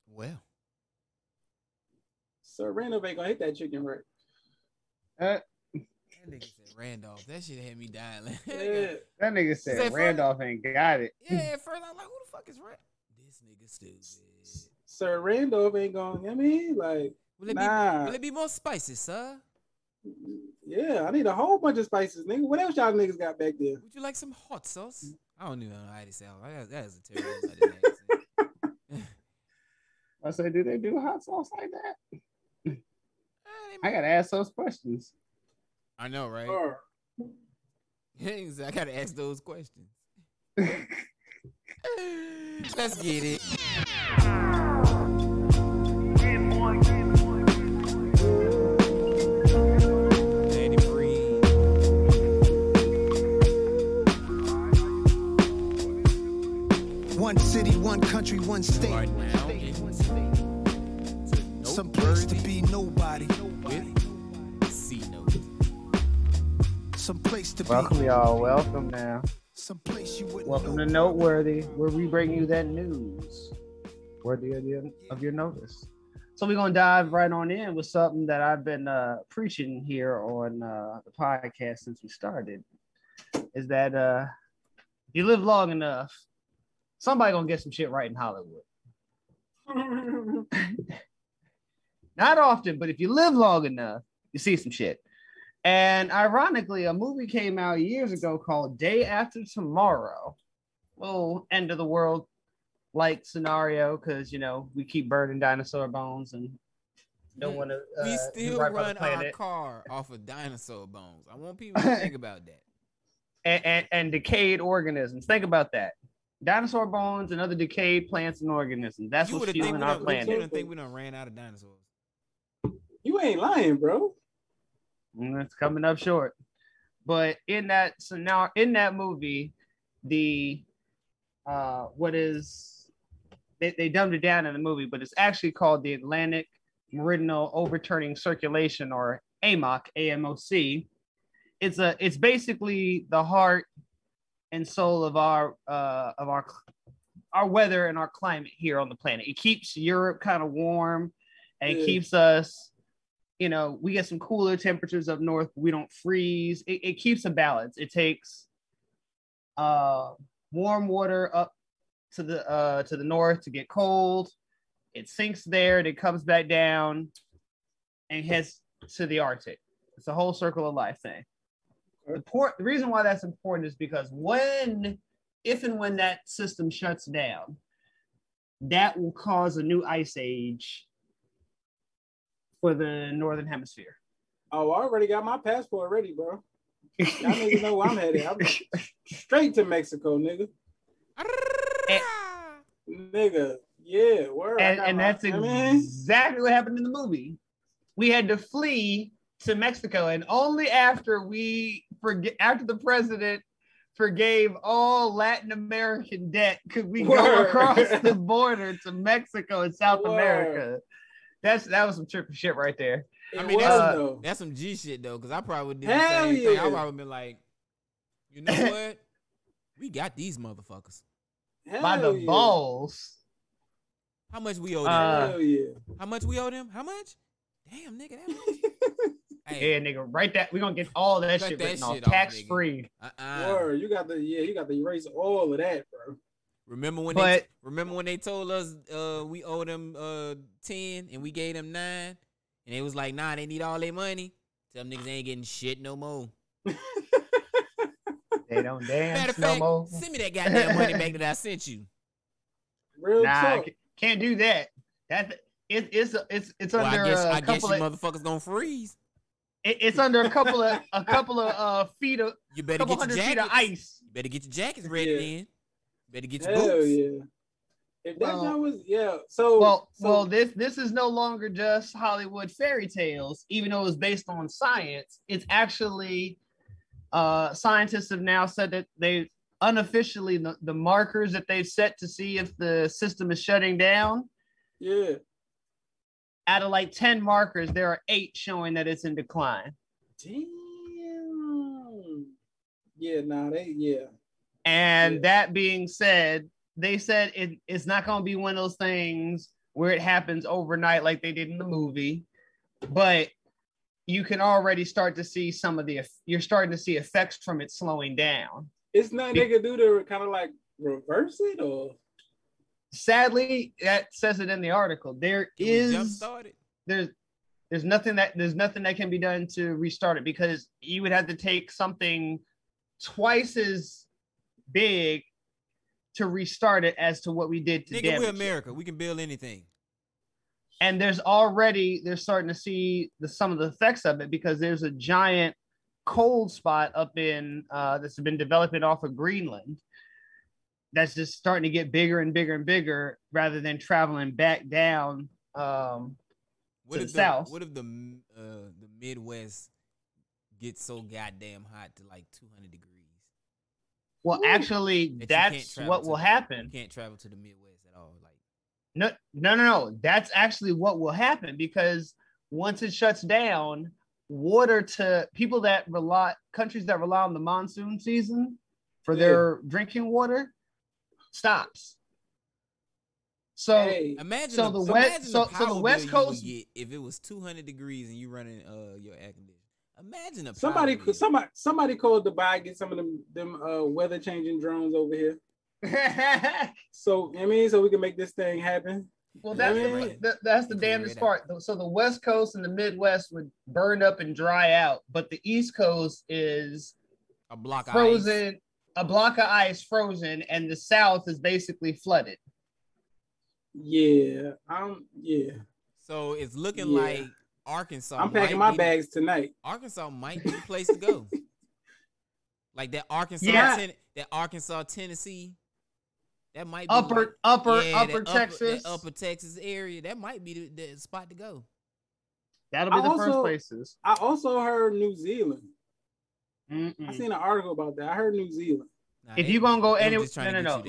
Well, Sir Randolph ain't gonna hit that chicken right. Uh, that nigga said Randolph. That shit had me dying. laughing. Yeah. That nigga Is that said funny? Randolph ain't got it. yeah, at (laughs) first I was like, who the fuck is Randolph? This nigga stupid. Sir Randolph ain't know I mean? Like, Will it, Nah. be, will it be more spicy, sir? yeah, I need a whole bunch of spices, nigga. What else y'all niggas got back there? Would you like some hot sauce? I don't even know how to sound. That, that is a terrible (laughs) accent. I said, (laughs) do they do hot sauce like that? Uh, I, I gotta ask those questions. I know, right? Or, (laughs) I gotta ask those questions. Let's get it. Let it breathe. One city, one country, one state. Right now, into Some place to be nobody. with C note. Some place to be. Welcome, y'all. Welcome now. Some place you wouldn't Welcome know. to Noteworthy, where we bring you that news worthy of your, of your notice. So we're gonna dive right on in with something that I've been uh, preaching here on uh, the podcast since we started. Is that uh, if you live long enough, somebody gonna get some shit right in Hollywood. (laughs) Not often, but if you live long enough, you see some shit. And ironically, a movie came out years ago called Day After Tomorrow. Little end of the world like scenario because you know we keep burning dinosaur bones and don't want to. Uh, we still right run our car off of dinosaur bones. I want people to think about that. (laughs) and, and, and decayed organisms. Think about that. Dinosaur bones and other decayed plants and organisms. That's you what's would think we fueling our done, you planet. would've think we done ran out of dinosaurs. you ain't lying, bro. Mm, It's coming up short. But in that so now in that movie, the uh what is they, they dumbed it down in the movie, but it's actually called the Atlantic Meridional Overturning Circulation or AMOC, AMOC. It's a it's basically the heart and soul of our uh of our our weather and our climate here on the planet. It keeps Europe kind of warm and it keeps us you know, we get some cooler temperatures up north. But we don't freeze. It, it keeps a balance. It takes uh, warm water up to the uh, to the north to get cold. It sinks there. and It comes back down and heads to the Arctic. It's a whole circle of life thing. The, port, the reason why that's important is because when, if and when that system shuts down, that will cause a new ice age for the northern hemisphere. Oh, I already got my passport ready, bro. Y'all niggas know where I'm (laughs) headed. I'm straight to Mexico, nigga. Nigga, yeah, word. I and, got and my- that's I mean, exactly what happened in the movie. We had to flee to Mexico, and only after we forget after the president forgave all Latin American debt could we go across the (laughs) border to Mexico and South Word. America. That's that was some trippy shit right there. I mean, was, that's- though. That's some G shit though, because I probably did the Hell same thing. yeah. I probably been like, you know (laughs) what? we got these motherfuckers. By the yeah. balls. How much we owe them? Uh, Hell yeah. How much we owe them? How much? Damn, nigga, that much. (laughs) hey, Yeah, nigga, right that we're gonna get all that shit that written off shit off, tax free. uh-uh. Word, you got the yeah, you got to erase all of that, bro. Remember when But- they remember when they told us uh we owe them uh ten and we gave them nine and it was like nah they need all their money. Tell them niggas ain't getting shit no more. (laughs) They don't Matter dance of no fact, more. send me that goddamn money back that I sent you. Real Nah, talk. can't do that. That it, it's it's it's Well, under I guess a I guess couple you of motherfuckers gonna freeze. it- it's under a couple of a couple of uh feet of You better get your hundred feet of jackets. ice. You better get your jackets ready Yeah. then. Better get your Hell boots. yeah. If that Well- joint was yeah, so Well, so, well, this this is no longer just Hollywood fairy tales, even though it's based on science. It's actually uh scientists have now said that they unofficially the, the markers that they've set to see if the system is shutting down yeah. out of like 10 markers there are eight showing that it's in decline Damn. Yeah, nah, they yeah. And Yeah. that being said, they said it, it's not going to be one of those things where it happens overnight like they did in the movie, but you can already start to see some of the you're starting to see effects from it slowing down. It's nothing they could do to kind of like reverse it or Sadly, that says it in the article. There Can we is jump started. there's there's nothing that there's nothing that can be done to restart it because you would have to take something twice as big to restart it as to what we did to Nigga, we're it. America. We can build anything. and there's already they're starting to see the some of the effects of it because there's a giant cold spot up in uh that's been developing off of Greenland that's just starting to get bigger and bigger and bigger rather than traveling back down um What To if the the, south. What if the uh, the Midwest gets so goddamn hot to like 200 degrees? Well Ooh. actually That that's what will the- happen You can't travel to the Midwest at all. Like No, no, no, no. That's actually what will happen because once it shuts down, water to people that rely countries that rely on the monsoon season for Yeah. their drinking water stops. So Hey, imagine So the, the so West- imagine so- the so the West bill you would Coast- if it was 200 degrees and you running uh your air conditioner. Imagine a somebody, power bill. somebody, somebody called Dubai get some of them, them uh, weather changing drones over here. (laughs) So I mean, so we can make this thing happen. well, that's Yeah, the, that's the damnedest part. So the West Coast and the Midwest would burn up and dry out, but the East Coast is a block of ice. frozen, a block of ice frozen, and the South is basically flooded. Yeah, um, yeah. So it's looking Yeah. like Arkansas. I'm packing might my be bags tonight. Arkansas might be the place to go. (laughs) like that Arkansas, Yeah. Ten- that Arkansas, Tennessee. That might be Upper, like- upper, yeah, that upper Texas. that upper Texas area. That might be the, the spot to go. That'll be I the first places. I also heard New Zealand. I Mm-mm. seen an article about that. I heard New Zealand. Nah, If they- you gonna go anywhere, no, no, no.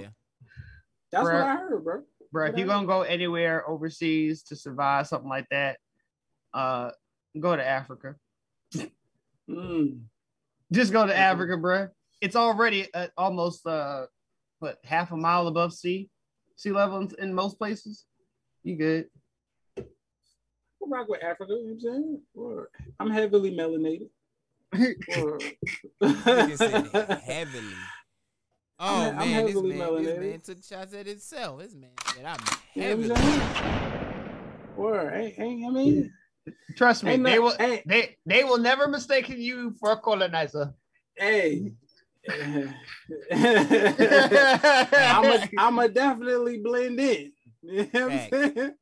That's Bruh. what I heard, bro. bro. If you're gonna go anywhere overseas to survive something like that, uh, go to Africa. Mm. Just go to Mhm. Africa, bro. It's already uh, almost uh, what half a mile above sea sea level in, in most places. You good? I rock with Africa. You know what I'm saying? Or, I'm heavily melanated. (laughs) Or, (laughs) heavily. Oh I'm- I'm man, this heavily man, this melanated. man took shots at himself. This man said I'm You know heavily. what I'm saying? Or, ain't, ain't, I mean, Trust me, ain't they will. hey, They they will never mistake you for a colonizer. hey. (laughs) I'm I'm a, I'm a definitely blend in. You know what I'm saying?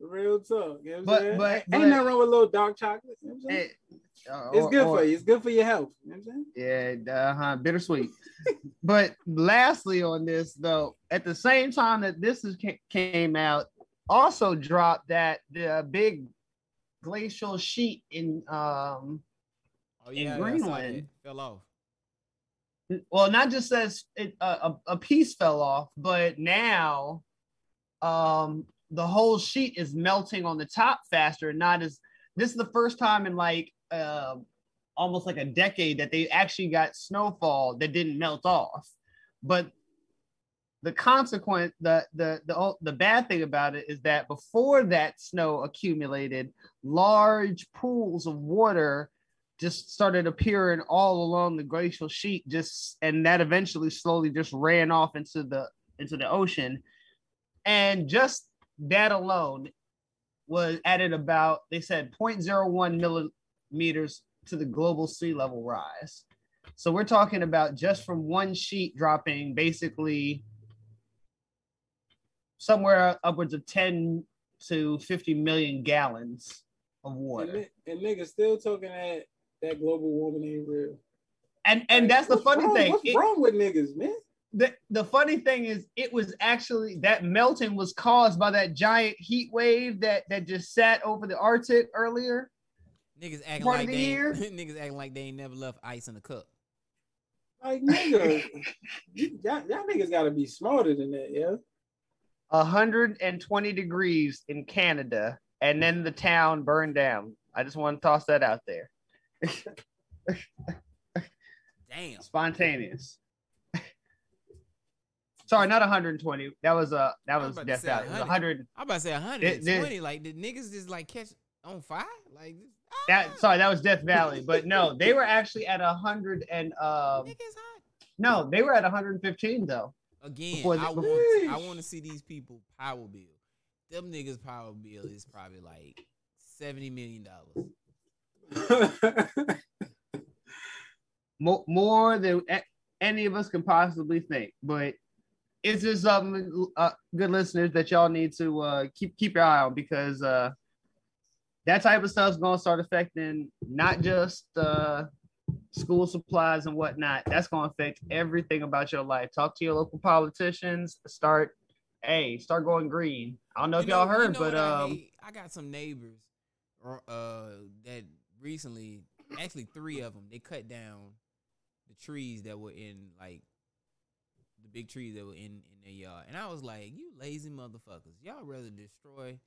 Real talk. You know But- saying? but- ain't but- nothing wrong with a little dark chocolate. You know saying? it's good for you. It's good for your health. You know what I'm saying? Yeah, uh-huh, bittersweet. (laughs) but lastly, on this though, at the same time that this is came out, also dropped that the big glacial sheet in um Oh In yeah, I saw that. Greenland. fell off. well not just says it uh, a, a piece fell off but now um the whole sheet is melting on the top faster not as this is the first time in like uh, almost like a decade that they actually got snowfall that didn't melt off but the consequence the the the, the bad thing about it is that before that snow accumulated large pools of water just started appearing all along the glacial sheet just and that eventually slowly just ran off into the into the ocean. And just that alone was added about they said 0.01 millimeters to the global sea level rise. So we're talking about just from one sheet dropping basically somewhere upwards of 10 to 50 million gallons of water ni- and niggas still talking that that global warming ain't real. and and Like, that's the funny wrong- thing What's It- wrong with niggas, man? the, the funny thing is it was actually that melting was caused by that giant heat wave that that just sat over the arctic earlier Niggas acting Part of like the they year? ain't, (laughs) niggas acting like they ain't never left ice in the cup. Like nigga, (laughs) you- y'all, y'all niggas gotta be smarter than that, yeah. 120 degrees in canada and then the town burned down i just want to toss that out there Damn. spontaneous sorry not 120 that was uh that was was about to death it 100. 100 I'm about to say 120. like the niggas just like catch on fire? Like ah, that sorry that was death valley but no they were actually at 100 and um niggas hot. no they were at 115 though Again, I (laughs) want I want to see these people power bill. Them niggas power bill is probably like seventy million dollars. (laughs) Mo- more than any of us can possibly think. But it's just something uh, good listeners that y'all need to uh, keep keep your eye on because uh, that type of stuff's gonna start affecting not just uh, school supplies and whatnot. That's gonna affect everything about your life. Talk to your local politicians. Start, hey, start going green. I don't know if You y'all know- you heard, know but what I um. I got some neighbors or uh that recently actually three of them they cut down the trees that were in like the big trees that were in in their yard and I was like you lazy motherfuckers y'all rather destroy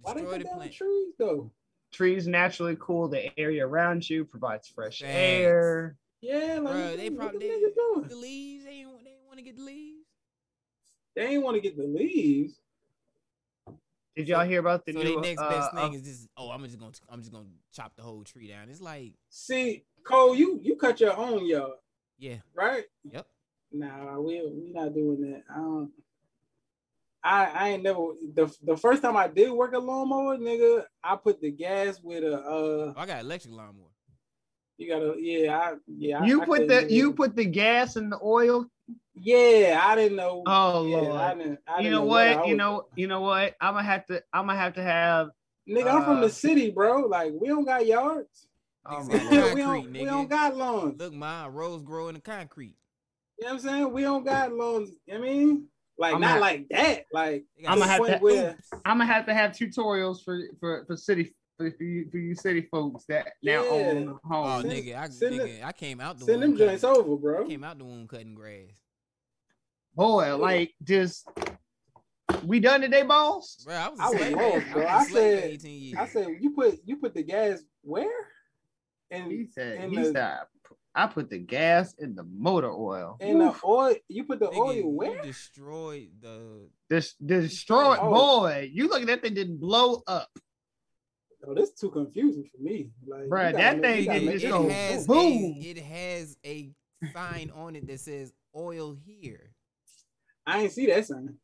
Why they destroy cut the down the trees though? Trees naturally cool the area around you, provides fresh Facts. air. Yeah, like Bruh, what they probably the they, niggas doing? the leaves they ain't they ain't want to get the leaves They ain't want to get the leaves. Did y'all hear about the so new their next uh, best uh, thing is just oh I'm just gonna I'm just gonna chop the whole tree down it's like See, Cole, you you cut your own yard, yeah right? yep Nah, we we not doing that. I don't. I I ain't never the the first time I did work a lawnmower, nigga. I put the gas with a uh. oh, I got electric lawnmower You gotta yeah I yeah. You I put couldn't the you it. put the gas and the oil. yeah. I didn't know. Oh yeah, lord. I didn't. I you didn't know what what? You know you know what? I'm gonna have to I'm gonna have to have. nigga. I'm from uh, the city, bro. Like we don't got yards. Oh my got lord. we don't we don't got lawns. look my rose grow in the concrete You know what I'm saying? We don't got lawns. I mean, like I'm not ha- like that. Like I'ma have to- where I'm gonna have to have tutorials for for for city for, for you for you city folks that now Yeah. own Oh, homes. Send- nigga, I, send nigga, I came out the send womb them joints over, bro. I came out the womb cutting grass. Boy, like just we done today, boss. Bro, I was a I was slave. lost, I bro. was I a slave for said- 18 years. I said you put you put the gas where? And He said and he the- said I put the gas in the motor oil. and the oil. You put the Nigga, oil where? destroyed the. This destroyed Oh. boy. You look at that thing didn't blow up. Oh, this is too confusing for me. Like, you Bruh, that make- thing didn't make just it, it go has boom. A, it has a sign on it that says oil here. I ain't see that sign.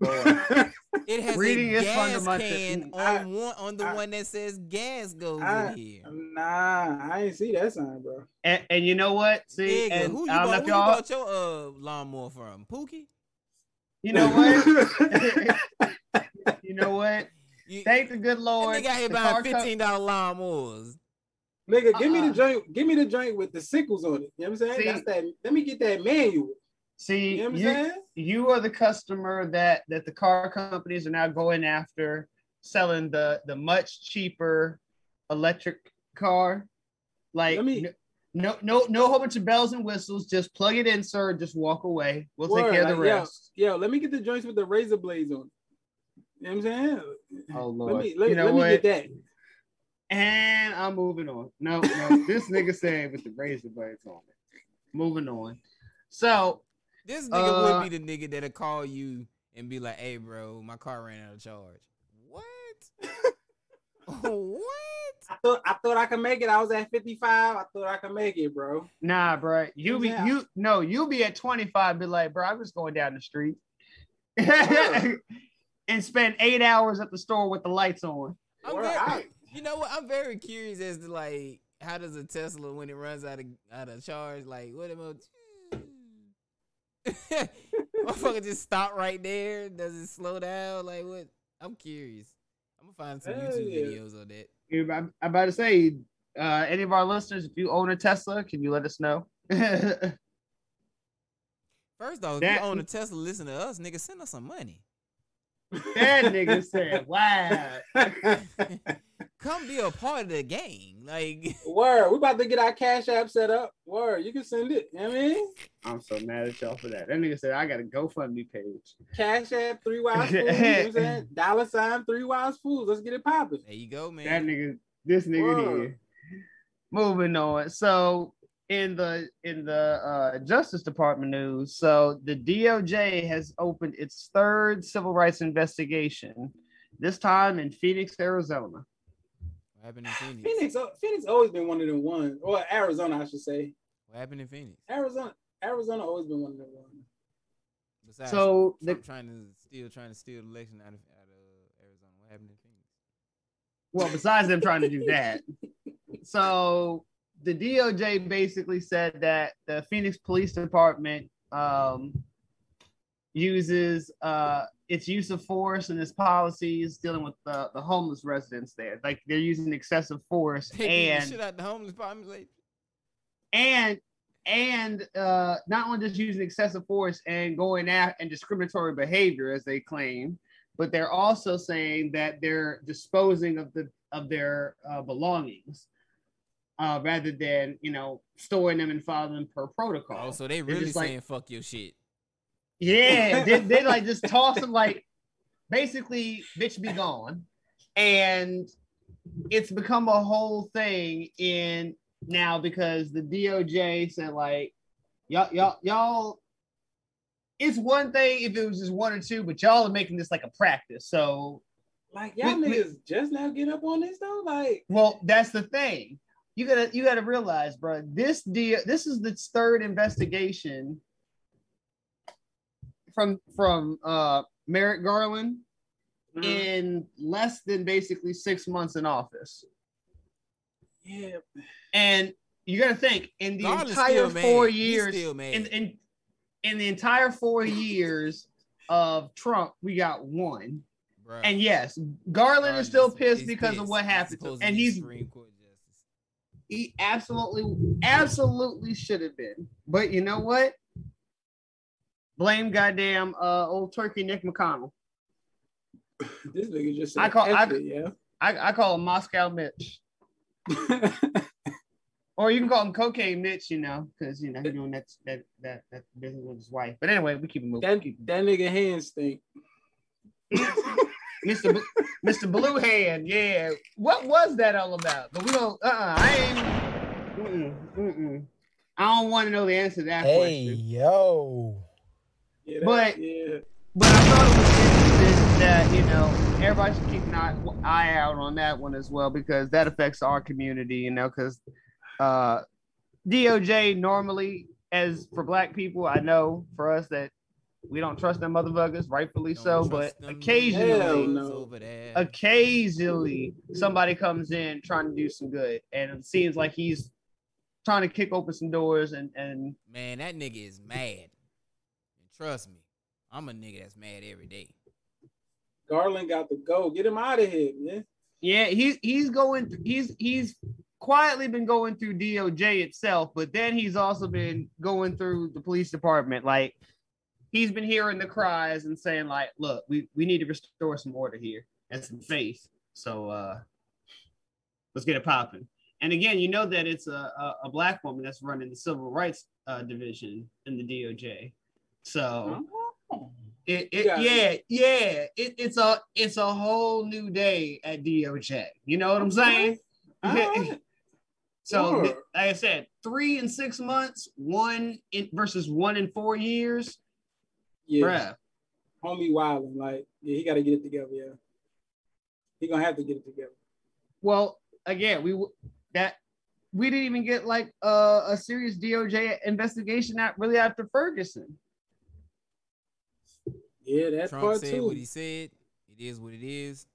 (laughs) It has Reading a is gas can on I- one on the I- one that says gas goes I- in here. nah, I ain't see that sign, bro. And, and you know what? See, Nigga, and who you I don't bought, who you y'all, bought your uh lawnmower from? Pookie? you know what? (laughs) you know what? You, Thank the good Lord. nigga out here the buying fifteen dollar lawnmowers. Nigga, give me Uh-uh. the joint. Give me the joint with the sickles on it. You know what I'm saying? See? That's that. Let me get that manual. See, you, know you, you are the customer that that the car companies are now going after, selling the the much cheaper electric car. Like Let me- no no no whole bunch of bells and whistles. Just plug it in, sir. Just walk away. We'll take care of the like, rest. Yo, let me get the joints with the razor blades on. You know what I'm saying? Oh Let Lord. me let, you know let what? me get that. And I'm moving on. No, no, (laughs) this nigga said with the razor blades on it. Moving on. So This nigga Uh, would be the nigga that'll call you and be like, "Hey, bro, my car ran out of charge." What? (laughs) what? I thought I thought I could make it. I was at 55. I thought I could make it, bro. nah, bro. You be Yeah. you no, you be at 25, be like, bro, I'm just going down the street. Yeah. (laughs) and spend eight hours at the store with the lights on. I'm very, I- you know what? I'm very curious as to like how does a Tesla when it runs out of out of charge, like what am I? (laughs) Motherfucker just stop right there. Does it slow down? Like what? I'm curious. I'm gonna find some YouTube yeah. videos on that. I'm I'm about to say, uh, any of our listeners, if you own a Tesla, can you let us know? (laughs) First off, if That- you own a Tesla, listen to us, nigga. Send us some money. Nigga said, "Wow." (laughs) Come be a part of the gang. Like (laughs) Word, we about to get our cash app set up. Word, you can send it. You know what I mean? I'm so mad at y'all for that. That nigga said, "I got a GoFundMe page." Cash app, three wise fools. You know I'm (laughs) saying? Dollar sign, three wise fools. Let's get it popping. there you go, man. That nigga, this nigga Word. here. Moving on. So in the in the uh, Justice Department news, so the DOJ has opened its third civil rights investigation. This time in Phoenix, Arizona. what happened in Phoenix? Phoenix, uh, Phoenix always been one of the ones, or Arizona, I should say. What happened in Phoenix? Arizona, Arizona always been one of the ones. Besides So the Trump trying to steal trying to steal the election out of out of Arizona. What happened in Phoenix? well, besides them trying to do that, (laughs) so the DOJ basically said that the Phoenix Police Department um, uses uh its use of force and its policies dealing with the, the homeless residents there. Like they're using excessive force and shit out the homeless population. and and uh not only just using excessive force and going out and discriminatory behavior as they claim, but they're also saying that they're disposing of the of their uh, belongings uh rather than you know storing them and following them per protocol. Oh, so they They're really just like- saying fuck your shit. Yeah, (laughs) they, they like just toss them like basically bitch be gone. And it's become a whole thing in now because the DOJ said like y'all y'all y'all it's one thing if it was just one or two, but y'all are making this like a practice. So Like y'all We- we- niggas just now get up on this though. Like well, that's the thing. You gotta you gotta realize, bro. This deal, this is the third investigation from from uh Merrick Garland mhm. in less than basically six months in office. yeah, And you got to think in the Garland's entire still mad. four years, in, in in the entire four years of Trump, we got one. And yes, Garland is still pissed because of what happened, to him. and he's. He absolutely, absolutely should have been. But you know what? Blame goddamn uh old turkey Mitch McConnell. this nigga just I call- I- it, yeah. I, I call him Moscow Mitch. (laughs) Or you can call him Cocaine Mitch, you know, because you know he's doing that that that that business with his wife. But anyway, we keep it moving. that Keep that nigga hands stink. (laughs) Mr. Bl- Mr. Blue Hand, yeah. What was that all about? But we don't. Uh, uh I ain't. Mm-mm, mm-mm. I don't want to know the answer to that Hey, question. yo. Yeah, that- But- yeah, But I thought it was interesting that you know everybody should keep an eye, eye out on that one as well because that affects our community. You know, because uh, DOJ normally, as for Black people, I know for us that we don't trust them motherfuckers, rightfully Don't so. But occasionally, no. occasionally somebody comes in trying to do some good and it seems like he's trying to kick open some doors and and Man, that nigga is mad. And trust me, I'm a nigga that's mad every day. Garland got to go. Get him out of here, man. yeah he's he's going he's he's quietly been going through DOJ itself but then he's also been going through the police department like he's been hearing the cries and saying like look we we need to restore some order here and some faith. So uh let's get it popping. And again you know that it's a, a, a black woman that's running the civil rights uh, division in the DOJ so it, it Yeah. yeah yeah it, it's a it's a whole new day at DOJ you know what I'm saying? (laughs) So Sure. like I said three and six months one in versus one in four years Yeah, bruh homie wilding. Like, yeah, he got to get it together. Yeah, he gonna have to get it together. Well, again, we that we didn't even get like a, a serious DOJ investigation out really after Ferguson. Yeah, that's Trump part said two. what he said. It is what it is.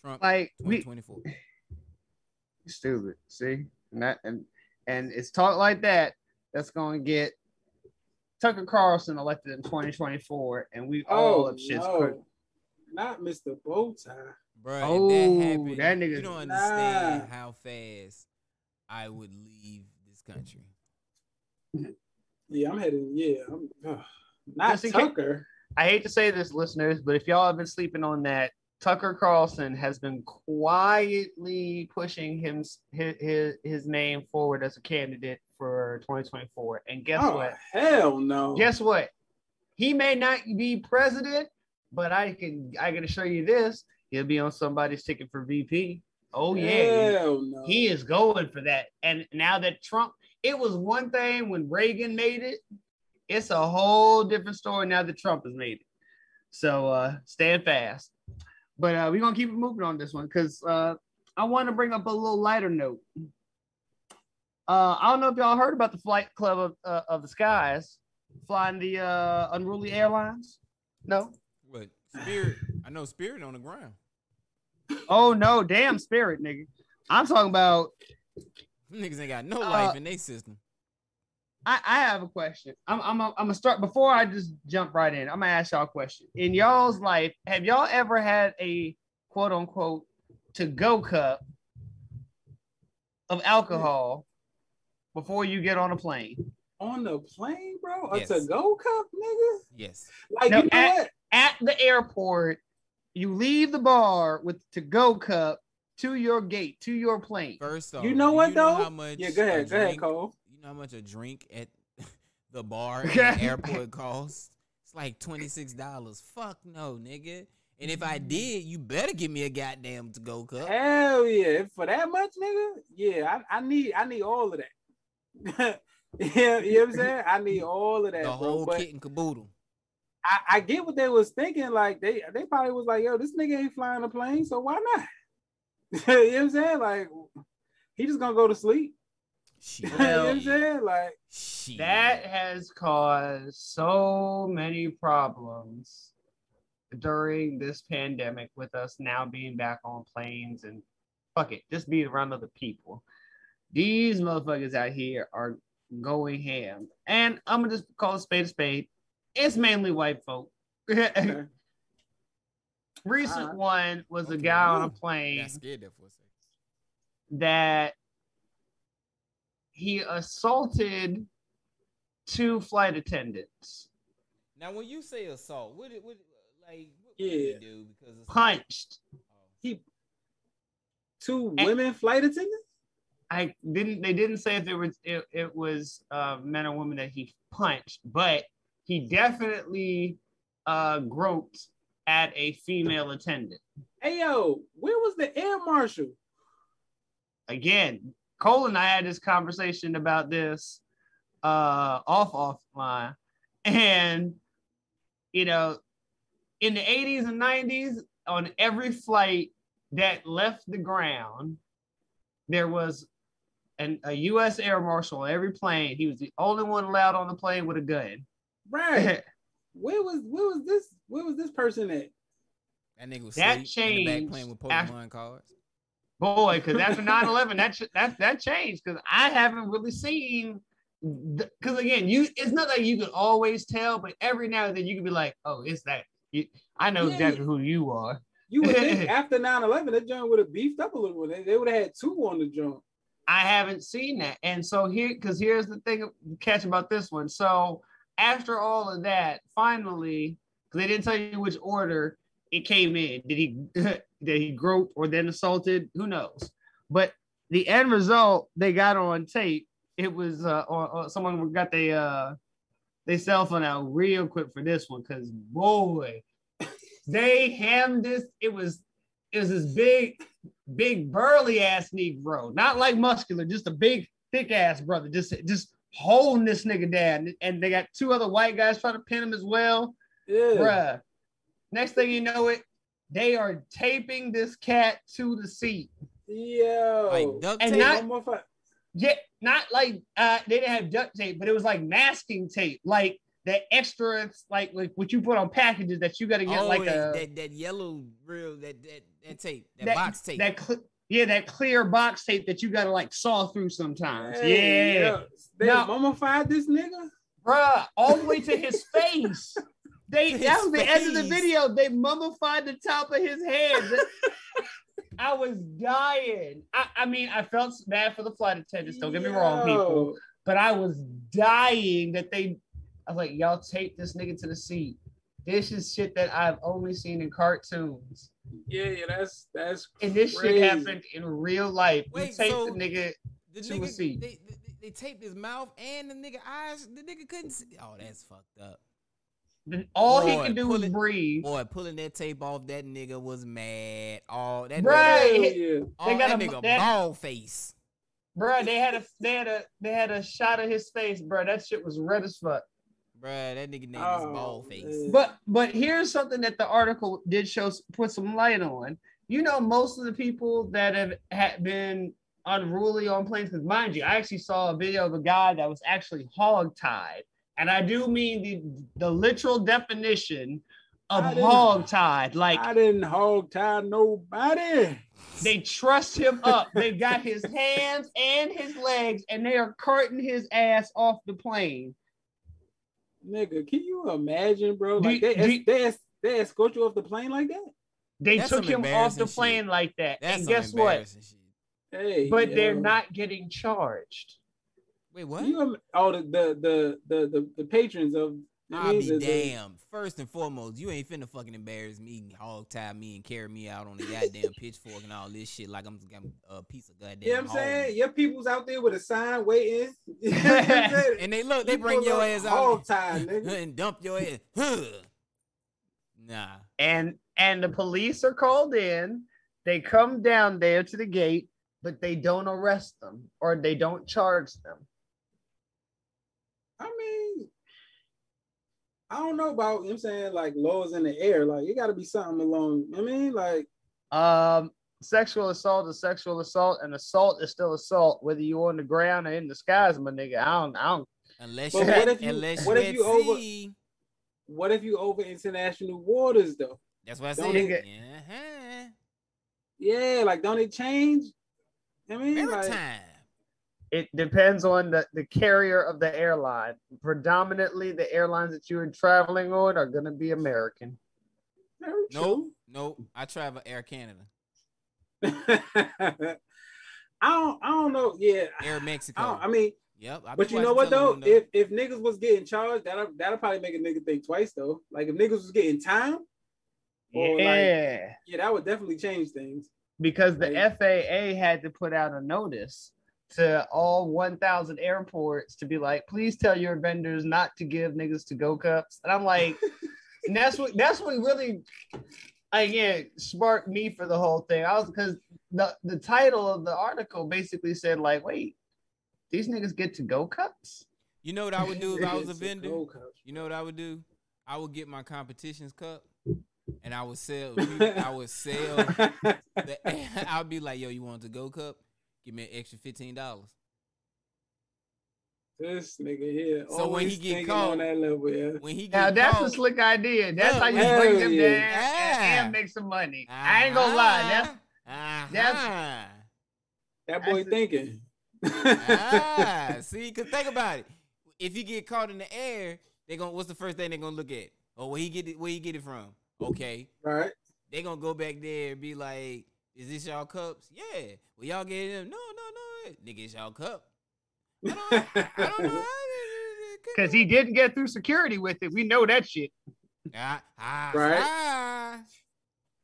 Trump Like we 2024. stupid, see, and that and and it's talk like that that's going to get Tucker Carlson elected in 2024, and we all Oh have shit's no, cooked. not Mr. Bowtie. Bro, Oh, if that happened, that nigga- you don't understand Nah. how fast I would leave this country. Yeah, I'm heading. Yeah, I'm uh, not Just in case- Tucker. I hate to say this, listeners, but if y'all have been sleeping on that, Tucker Carlson has been quietly pushing him his, his, his name forward as a candidate for 2024. And guess oh what? hell no. Guess what? He may not be president, but I can I can assure you this: he'll be on somebody's ticket for VP. Oh yeah, Hell no. he is going for that. And now that Trump, it was one thing when Reagan made it. It's a whole different story now that Trump has made it. So uh stand fast. But uh we're gonna keep it moving on this one because uh I want to bring up a little lighter note. Uh I don't know if y'all heard about the flight club of, uh, of the skies flying the uh unruly airlines. No. What Spirit? I know Spirit on the ground. Oh no, damn spirit, nigga. I'm talking about Them niggas ain't got no Uh, life in their system. I, I have a question. I'm I'm I'm gonna start before I just jump right in. I'm gonna ask y'all a question. In y'all's life, have y'all ever had a quote unquote to go cup of alcohol before you get on a plane? On the plane, bro? A Yes. to go cup, nigga? Yes. Like, No, you know at- what? At the airport, you leave the bar with to go cup to your gate to your plane. First off, You know what, you know though? how much Yeah, go ahead. Go ahead, Cole. You know how much a drink at (laughs) the bar at the airport costs? It's like twenty six dollars. Fuck no, nigga. And if. I mm-hmm. did, you better give me a goddamn to go cup. Hell yeah. For that much, nigga? Yeah, I, I need I need all of that. (laughs) yeah, you know what I'm saying? I need all of that, The whole But kit and caboodle. I, I get what they was thinking. Like they they probably was like, yo, this nigga ain't flying a plane, so why not? (laughs) you know what I'm saying? Like he just gonna go to sleep. Shit. (laughs) you know what I'm saying? Like Shit. That has caused so many problems during this pandemic with us now being back on planes and fuck it, just being around other people. These motherfuckers out here are going ham. And I'm gonna just call a spade a spade. It's mainly white folk. (laughs) Recent Alright. one was a Okay. guy on a plane scared there for a that he assaulted two flight attendants, Now, when you say assault, what it what like what Yeah. did he do? Because it's punched. Oh. he two And- women flight attendants? I didn't. They didn't say if it was it, it was uh, men or women that he punched, but he definitely uh, groped at a female attendant. Hey yo, where was the air marshal? Again, Cole and I had this conversation about this uh, off offline, and you know, in the eighties and nineties, on every flight that left the ground, there was an, a U.S. Air Marshal on every plane. He was the only one allowed on the plane with a gun. Right. (laughs) where was where was this where was this person at? that nigga was That asleep in the back changed playing with after- Pokemon cards. Boy, because after (laughs) 9-11, that ch- that that changed because I haven't really seen. Because again, you it's not like you can always tell, but every now and then you can be like, "Oh, it's that." You, I know Yeah. exactly who you are. You would think (laughs) after 9-11, that joint would have beefed up a little bit. They, they would have had two on the joint. I haven't seen that. And so here, because here's the thing catch about this one. So after all of that, finally, because they didn't tell you which order it came in. Did he (laughs) did he grope or then assaulted? Who knows? But the end result they got on tape. It was uh or, or someone got they uh they cell phone out real quick for this one because boy, they hammed this. It was it was this big big burly ass Negro, not like muscular, just a big thick ass brother, just just holding this nigga down. And they got two other white guys trying to pin him as well, Yeah. bruh. Next thing you know, it they are taping this cat to the seat. Yeah. Like duct And not- One more Yeah, not like uh they didn't have duct tape, but it was like masking tape, like that extra, like like what you put on packages that you got to get oh, like that, a that that yellow real that that that tape that, that box tape. that cl- yeah, that clear box tape that you got to like saw through sometimes. Hey, yeah. yo, They No. mummified this nigga? bruh, all the way to (laughs) his face. They To that his was the end of the video. They mummified the top of his head. (laughs) I was dying. I, I mean, I felt bad for the flight attendants. Don't get me wrong, people. But I was dying that they. I was like, y'all take this nigga to the seat. This is shit that I've only seen in cartoons, Yeah, yeah, that's that's and this Crazy. shit happened in real life. You Wait, take so- the nigga. the to a nigga, seat. They, they, they taped his mouth and the nigga eyes. The nigga couldn't see. Oh, that's fucked up. All he Boy, could do pull was breathe. Boy, pulling that tape off, that nigga was mad. Oh, that Right. nigga, yeah. oh, They got that a- nigga they- bald face. Bruh, they had a they had a they had a shot of his face, bruh. That shit was red as fuck. Bruh, that nigga name is Oh, bald face. But but here's something that the article did show put some light on. You know, most of the people that have had been unruly on planes, because mind you, I actually saw a video of a guy that was actually hog tied, and I do mean the the literal definition of I didn't- hog tied. Like I didn't hog tie nobody. they trust him up. They got his hands and his legs, and they are carting his ass off the plane. Nigga, can you imagine, bro? Do- Like they, do- they, es- they escort you off the plane like that? They That's took him off the embarrassing plane shit. like that. That's and guess what? Hey, But they're not getting charged. Wait, what? You, am- oh, the the the the the, the patrons of. I I'll be the- the- damned. First and foremost, you ain't finna fucking embarrass me, hog tie me, and carry me out on the goddamn pitchfork and all this shit like I'm, I'm a piece of goddamn. You know what I'm hog. saying? Your people's out there with a sign waiting. (laughs) You know what I'm (laughs) saying? And they look, they You bring your up ass hog out tie, (laughs) nigga. and dump your ass. Huh. Nah. And and the police are called in. They come down there to the gate, but they don't arrest them or they don't charge them. I mean, I don't know about, you know what I'm saying, like laws in the air. Like, it got to be something along, I mean, like, Um, sexual assault is sexual assault, and assault is still assault, whether you're on the ground or in the skies, my nigga. I don't, I don't. Unless But you, what if you- unless what if you over- sea. what if you over international waters, though? That's what I Don't said. nigga- Uh-huh. Yeah, like, don't it change? I mean, like, Maritime. It depends on the, the carrier of the airline. Predominantly, the airlines that you are traveling on are going to be American. No, Nope. Nope. I travel Air Canada. (laughs) I don't, I don't know. Yeah, Air Mexico. don't, I mean, yep. I but you know what though? If if niggas was getting charged, that'll that'll probably make a nigga think twice though. Like if niggas was getting time, Or, like- yeah. yeah, that would definitely change things. because the Right. FAA had to put out a notice to all 1,000 airports to be like, please tell your vendors not to give niggas to go cups. And I'm like, (laughs) and that's what that's what really again sparked me for the whole thing. I was because the the title of the article basically said like, wait, these niggas get to go cups. You know what I would do if I was a vendor? gold cup. You know what I would do? I would get my competition's cup, and I would sell. (laughs) I would sell. The, (laughs) I would be like, "Yo, you want to go cup? Give me an extra fifteen dollars." this nigga here. So when he get caught- on that level, yeah. When he Now that's caught, a slick idea. That's Look, how you bring them yeah. down and, and Ah. make some money. I ain't gonna lie. That's Uh-huh. that's- That boy That's- thinking. ah, (laughs) see, cause think about it. If you get caught in the air, they gonna what's the first thing they gonna look at? Oh, where he get it? Where he get it from? Okay, right. they gonna go back there and be like, "Is this y'all cups? Yeah. Well, y'all get them? No, no, no. Nigga, it's y'all cup. I don't, I don't know. because he didn't get through security with it. We know that shit. Ah, ah, Right. ah.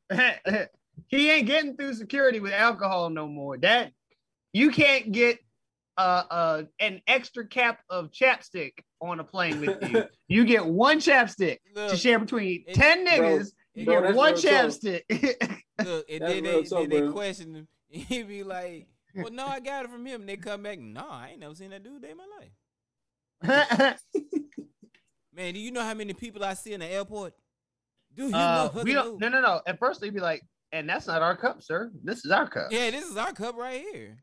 (laughs) he ain't getting through security with alcohol no more. That you can't get uh, uh an extra cap of chapstick on a plane with you. (laughs) You get one chapstick to share between it- ten bro, niggas. You bro, get that's one real chapstick. (laughs) Look, and then they, then they question him. (laughs) And he'd be like, "Well, no, I got it from him." And they come back, "No, I ain't never seen that dude day in my life." (laughs) Man, do you know how many people I see in the airport? Do you uh, know? we don't. No, no, no. At first they'd be like, "And that's not our cup, sir. This is our cup." Yeah, this is our cup right here.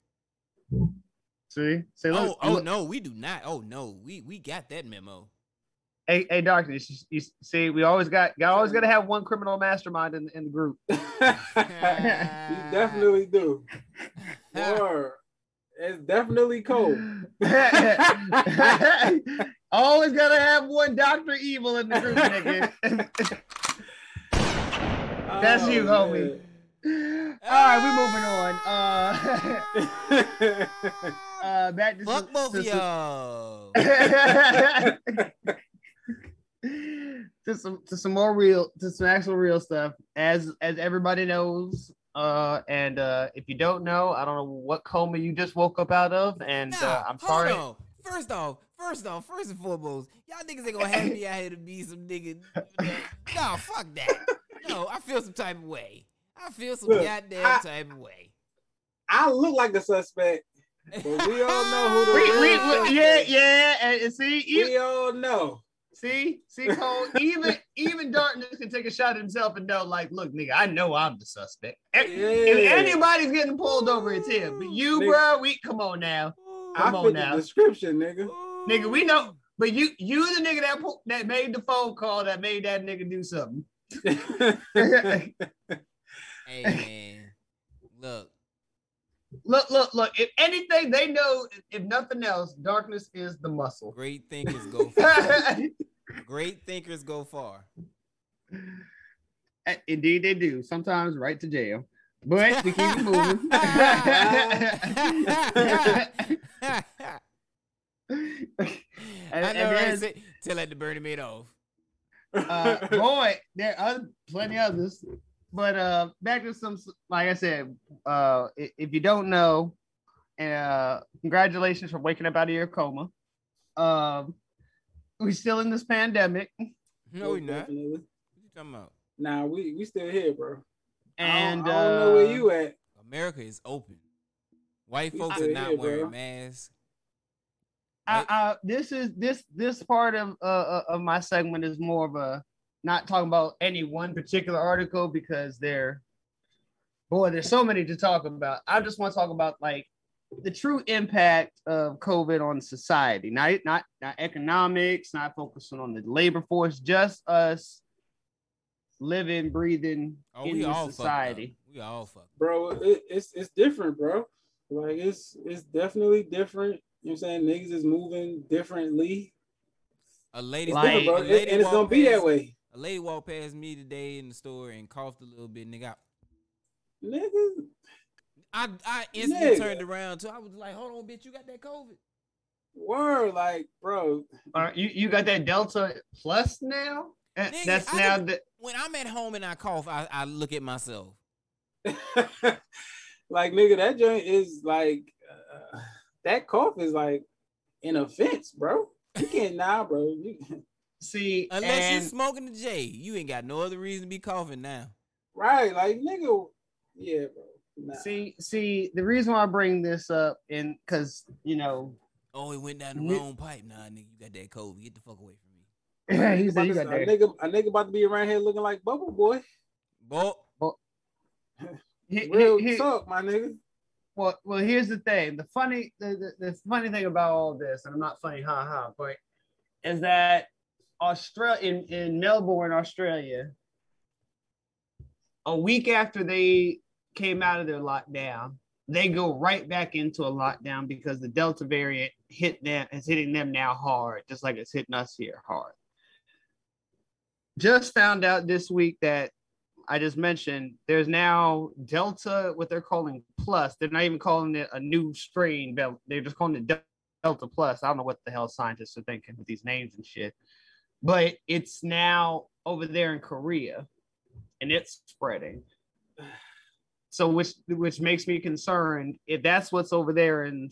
See, see, Oh, oh look. no, we do not. Oh no, we we got that memo. Hey, hey, doctor. You, you see, we always got, you always got to have one criminal mastermind in, in the group. (laughs) (laughs) you definitely do. Word. It's definitely cold. (laughs) always got to have one Doctor Evil in the group, nigga. That's you, homie. All right, we're moving on. Uh, uh, back to Fuck some- both of y'all. To some to some more real to some actual real stuff as as everybody knows uh and uh if you don't know i don't know what coma you just woke up out of and uh, i'm hold sorry on. First off, first off, first and foremost, y'all niggas ain't gonna have me out here to be some nigga. no, (laughs) fuck that. No, I feel some type of way. I feel some Look, goddamn I- type of way. I look like the suspect, but we all know who the (laughs) we, real we, we- suspect yeah is. yeah and, and see even, We all know. See see Cole, (laughs) even even darkness can take a shot at himself and know like look nigga i know i'm the suspect if, if anybody's getting pulled over it's him but you Nigga. bro we come on now I Come on now. the description, nigga. Nigga, we know, but you you the nigga that pu- that made the phone call that made that nigga do something. (laughs) Hey (laughs) man, look, look, look, look. If anything, they know. If nothing else, darkness is the muscle. great thinkers go far. Great thinkers go far. Indeed, they do. Sometimes right to jail. But we keep it moving. (laughs) (laughs) I And- know, and right? then- Say- Tell that to Bernie Madoff. uh, (laughs) boy, there are plenty others. But uh, back to some, like I said, uh, if you don't know, uh, congratulations for waking up out of your coma. Um, we still in this pandemic, No, we're not. What you talking about? Nah, we we still here, bro. and I don't, I don't know where uh, you at. America is open. White We folks are not here, wearing bro. masks. I, I, this is this this part of uh, uh, of my segment is more of a not talking about any one particular article because they're boy there's so many to talk about i just want to talk about like the true impact of covid on society not not not economics not focusing on the labor force just us living breathing Oh, in we all society. We all fucked. bro. It, it's it's different, bro. Like it's it's definitely different. You know what I'm saying? Niggas is moving differently. A lady, Like- a bro. lady And, and it's gonna walked be that past- way. A lady walked past me today in the store and coughed a little bit, nigga. Niggas, I I instantly Nigga. turned around too. I was like, "Hold on, bitch, you got that COVID." word, like, bro. All right, you, you got that delta plus now Nigga, that's I now could- the When I'm at home and I cough, I, I look at myself. (laughs) like, nigga, that joint is like uh, that cough is like an offense, bro. You can't now, bro. You, (laughs) see Unless and- you're smoking the J, you ain't got no other reason to be coughing now. right, like, nigga, yeah, bro. Nah. See, see, the reason why I bring this up, and because you know, Oh, it went down the Ni- wrong pipe. Nah, nigga, you got that COVID. Get the fuck away from me. (laughs) he said you About got to- a that. nigga, a nigga about to be around here looking like Bubble Boy. Boy, (laughs) He- Real he- he- talk, my nigga. well, well, here's the thing. The funny, the, the, the funny thing about all this, and I'm not funny, ha ha, but is that Australia in, in Melbourne, Australia, a week after they came out of their lockdown, they go right back into a lockdown because the Delta variant hit them is hitting them now hard, just like it's hitting us here hard. Just found out this week that I just mentioned there's now Delta, what they're calling plus. They're not even calling it a new strain. Del- They're just calling it Delta plus. I don't know what the hell scientists are thinking with these names and shit. But it's now over there in Korea, and it's spreading. (sighs) (sighs) So which which makes me concerned if that's what's over there in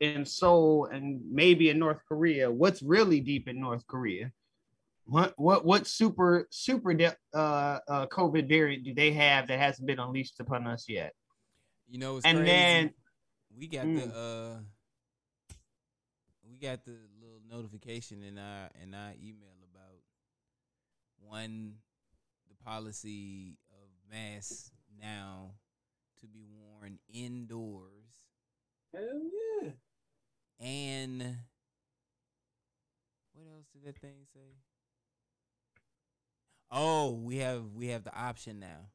in Seoul and maybe in North Korea. What's really deep in North Korea? What what what super super de- uh, uh COVID variant do they have that hasn't been unleashed upon us yet? you know it's And crazy. then we got Mm. the uh, we got the little notification in our in our email about one the policy of mass now to be worn indoors Hell yeah. and what else did that thing say? Oh, we have we have the option now.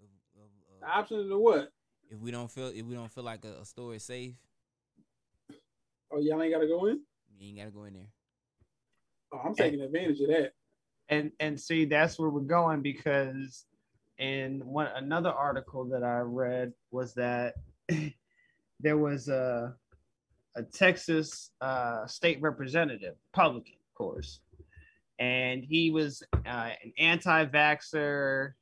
Of, of, of- The option to what? if we don't feel if we don't feel like a, a store is safe, Oh, y'all ain't gotta go in? you ain't gotta go in there. Oh, I'm taking advantage of that. and and see that's where we're going because in one another article that I read was that (clears throat) there was a a Texas uh, state representative, Republican, of course, and he was uh, an anti-vaxxer,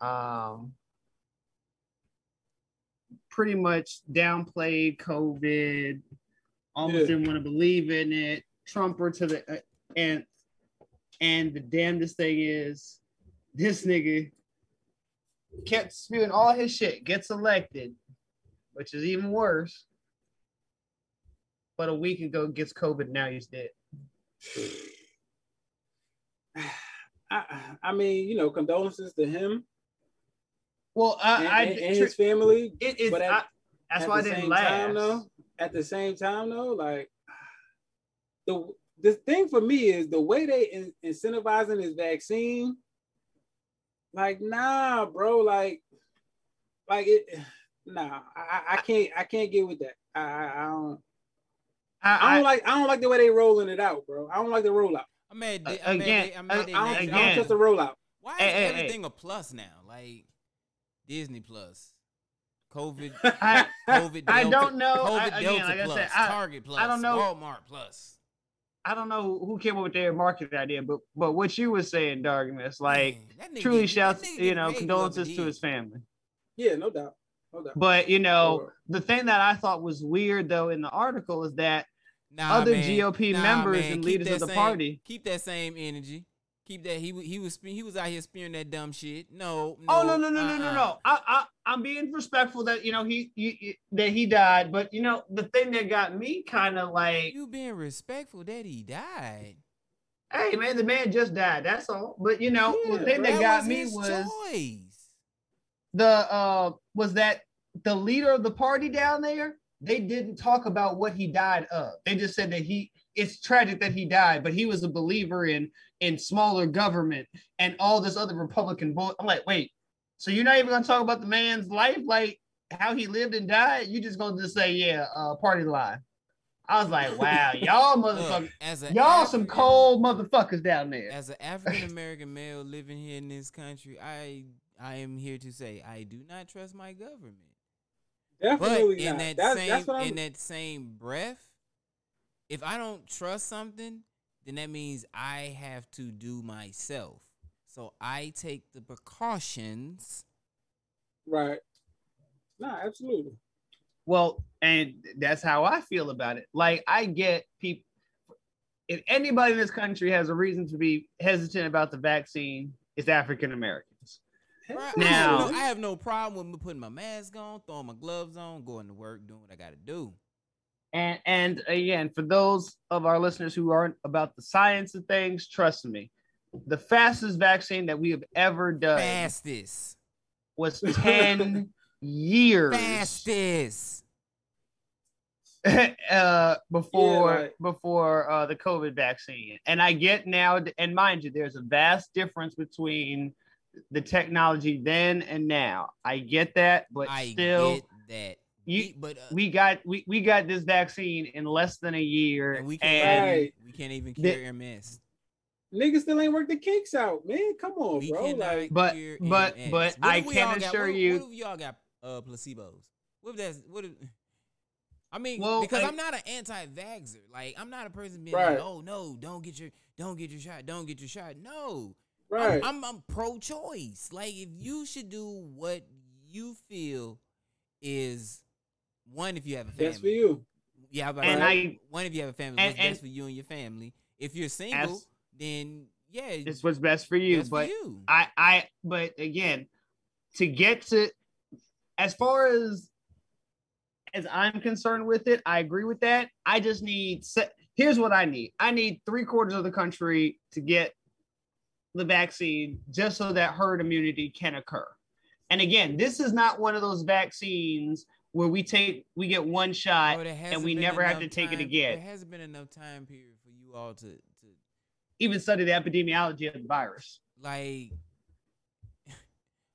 um, pretty much downplayed COVID, almost Yeah. didn't want to believe in it, Trumper to the uh, and and the damnedest thing is, this nigga kept spewing all his shit, gets elected, which is even worse. But a week ago gets COVID, now he's dead. (sighs) I, I mean, you know, condolences to him Well, I, and, I and- and his family. it's, but at- I, that's at why I didn't laugh. time, though, at the same time, though, like (sighs) the the thing for me is the way they in, incentivizing this vaccine like nah, bro. Like, like it. Nah, I, I- I can't. I can't get with that. I, I, I don't. I I, don't like. I don't like the way they rolling it out, bro. I don't like the rollout. I'm mad. Uh, They, I'm mad. again, They, I'm mad. They I don't, next I don't Again. trust the rollout. Why is Hey, hey, hey. everything a plus now? Like Disney Plus, COVID, (laughs) I, COVID. I Delta- don't know. COVID I- again, Delta like I Plus, said, I- Target Plus, I don't know. Walmart Plus. I don't know who came up with their marketing idea, but but what you were saying, Darkness, like Man, that nigga truly get- shouts, you know, condolences to his family. Yeah, no doubt. No doubt. But you know, Sure. the thing that I thought was weird though in the article is that Nah, other man. GOP Nah, members man. and Keep leaders of the same- party. keep that same energy. Keep that. He he was he was out here spewing that dumb shit. No. Oh no no no no no uh-uh. no! I I I'm being respectful that you know he, he that he died, but you know the thing that got me kind of like, You being respectful that he died. hey man, the man just died. That's all. But you know Yeah, the thing bro. that got was me was choice. the uh was that the leader of the party down there they didn't talk about what he died of they just said that he it's tragic that he died but he was a believer in in smaller government and all this other republican bull i'm like wait so you're not even gonna talk about the man's life like how he lived and died you just gonna just say yeah uh party line i was like (laughs) wow y'all Look, motherfuckers as y'all some cold motherfuckers down there As an African American male living here in this country, I I am here to say I do not trust my government. Definitely But in not. that That's, same that's in that same breath, if I don't trust something, then that means I have to do myself. So I take the precautions. right. Nah, absolutely. Well, and that's how I feel about it. Like I get people if anybody in this country has a reason to be hesitant about the vaccine, it's African Americans. Bruh, I, have Now- no, I have no problem with me putting my mask on, throwing my gloves on, going to work, doing what I got to do. And and again, for those of our listeners who aren't about the science of things, trust me, the fastest vaccine that we have ever done Fastest, was 10 years fastest. (laughs) uh before Yeah, like- before uh the covid vaccine and i get now and mind you there's a vast difference between the technology then and now i get that but I still get that. You We- but uh, we got we, we got this vaccine in less than a year and we can't Right. even, we can't even The- cure MS. Niggas still ain't worked the kinks out, man. Come on, We bro. Like, But- but- MS. but What I can all got- assure what you- What if y'all got uh, placebos? What if that's what if? I mean, Well, because I- I'm not an anti-vaxxer. Like, I'm not a person being Right. like, "Oh no, don't get your, don't get your shot, don't get your shot." No, right. I'm, I'm, I'm pro-choice. Like, if you should do what you feel is one, if you have a family, That's for you. Yeah, but And I- one if you have a family, and- what's best for you and your family. If you're single, As- then yeah, it's what's best for you best but for you. I I but again, to get to as far as as I'm concerned with it, I agree with that. I just need se- here's what I need. I need three quarters of the country to get the vaccine just so that herd immunity can occur. And again, this is not one of those vaccines where we take we get one shot Oh, and we never have to enough take it again. There hasn't been enough time period for you all to to even study the epidemiology of the virus. like (laughs)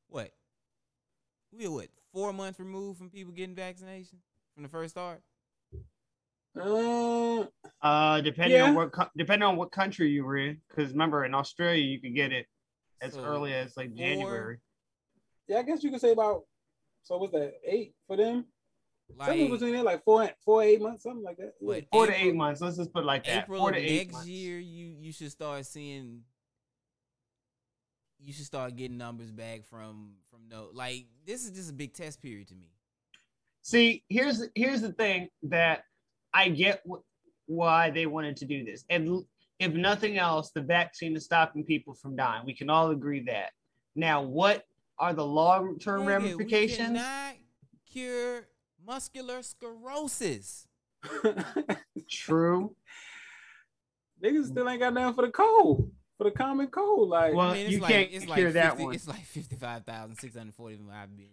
what? We are what four months removed from people getting vaccination from the first start. Uh, Uh, depending on what depending on what country you were in, because remember in Australia you could get it as So, early as like four- January. yeah, I guess you could say about. So what's that? Eight for them. something Like between there, like four, four, eight months, something like that. what? Four to eight months. Let's just put it like that. April Four to eight next months. year, you you should start seeing. You should start getting numbers back from from no like this is just a big test period to me. See, here's here's the thing that I get wh- why they wanted to do this, and if nothing else, the vaccine is stopping people from dying. We can all agree that. Now, what are the long term Nigga, ramifications? We cannot cure muscular sclerosis. (laughs) True. Niggas still ain't got nothing for the cold, for the common cold. Like, Well, I mean, it's you like, can't it's cure like that 50 one. It's like fifty-five thousand six hundred forty-five billion.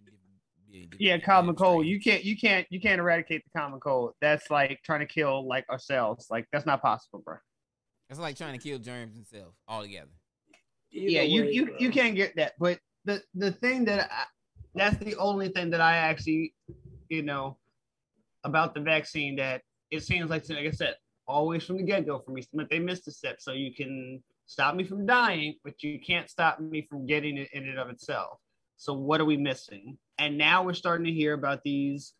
billion Yeah, common cold. You can't you can't you can't eradicate the common cold. That's like trying to kill like ourselves. Like that's not possible, bro. It's like trying to kill germs itself altogether. either yeah, you you bro. you can't get that. But the the thing that I, that's the only thing that I actually, you know, about the vaccine that it seems like like I said, always from the get go for me, but they missed a step. So you can stop me from dying, but you can't stop me from getting it in and of itself. So what are we missing? And now we're starting to hear about these,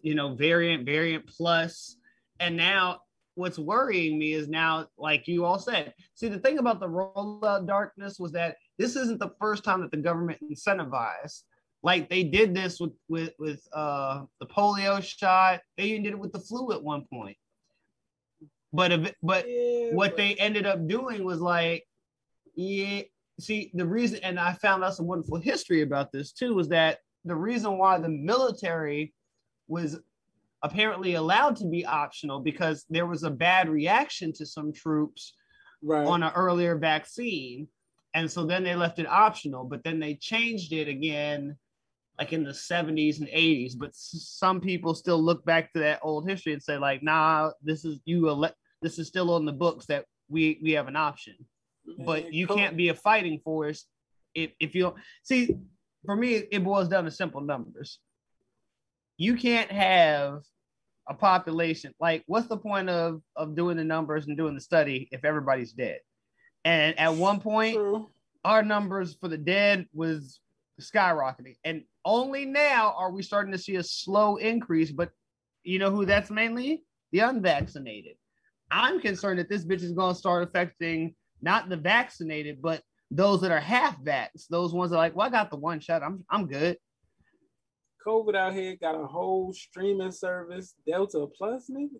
you know, variant, variant plus, and now what's worrying me is now, like you all said, see the thing about the rollout darkness was that this isn't the first time that the government incentivized. Like they did this with with with uh, the polio shot. They even did it with the flu at one point. But but Yeah, what but- they ended up doing was like, yeah. See, the reason, and I found out some wonderful history about this too, was that the reason why the military was apparently allowed to be optional because there was a bad reaction to some troops right. on an earlier vaccine. And so then they left it optional, but then they changed it again, like in the 70s and 80s. But s- some people still look back to that old history and say, like, nah, this is you elect this is still on the books that we we have an option. But you can't be a fighting force if if you don't see for me it boils down to simple numbers. You can't have a population like what's the point of of doing the numbers and doing the study if everybody's dead? And at one point, True. our numbers for the dead was skyrocketing. And only now are we starting to see a slow increase. But you know who that's mainly? The unvaccinated. I'm concerned that this bitch is going to start affecting not the vaccinated, but those that are half vax, those ones that are like, well, I got the one shot. I'm I'm good. COVID out here got a whole streaming service, Delta Plus, nigga.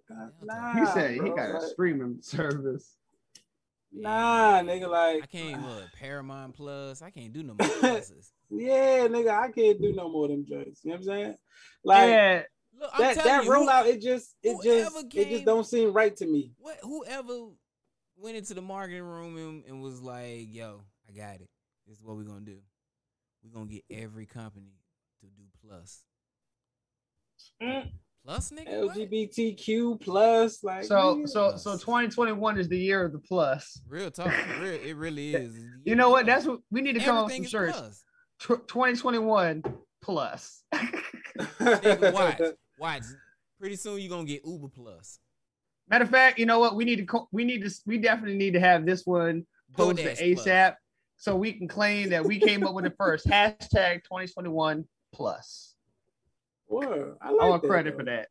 Nah, He said he bro, got a streaming service. Nah, nigga, like I can't what Paramount Plus. I can't do no more (laughs) pluses. yeah, nigga, I can't do no more of them joints. You know what I'm saying? Like yeah, Look, I'm that that you, rollout, who- it just it whoever just it just don't seem right to me. what whoever went into the marketing room and, and was like, "Yo, I got it. This is what we're gonna do. We're gonna get every company to do plus. Mm. Plus, nigga. what? LGBTQ plus, like so nigga. so so 2021 is the year of the plus. Real talk. Real, it really (laughs) is. You know what? That's what we need to come up with everything some shirts. plus. 2021 plus. Nigga, (laughs) watch, watch. Pretty soon you're gonna get Uber Plus. Matter of fact, you know what? We need to co- we need to we definitely need to have this one posted DoorDash Plus. ASAP so we can claim that we came up with it first. (laughs) Hashtag 2021 plus. Word. I I want that, credit though. for that.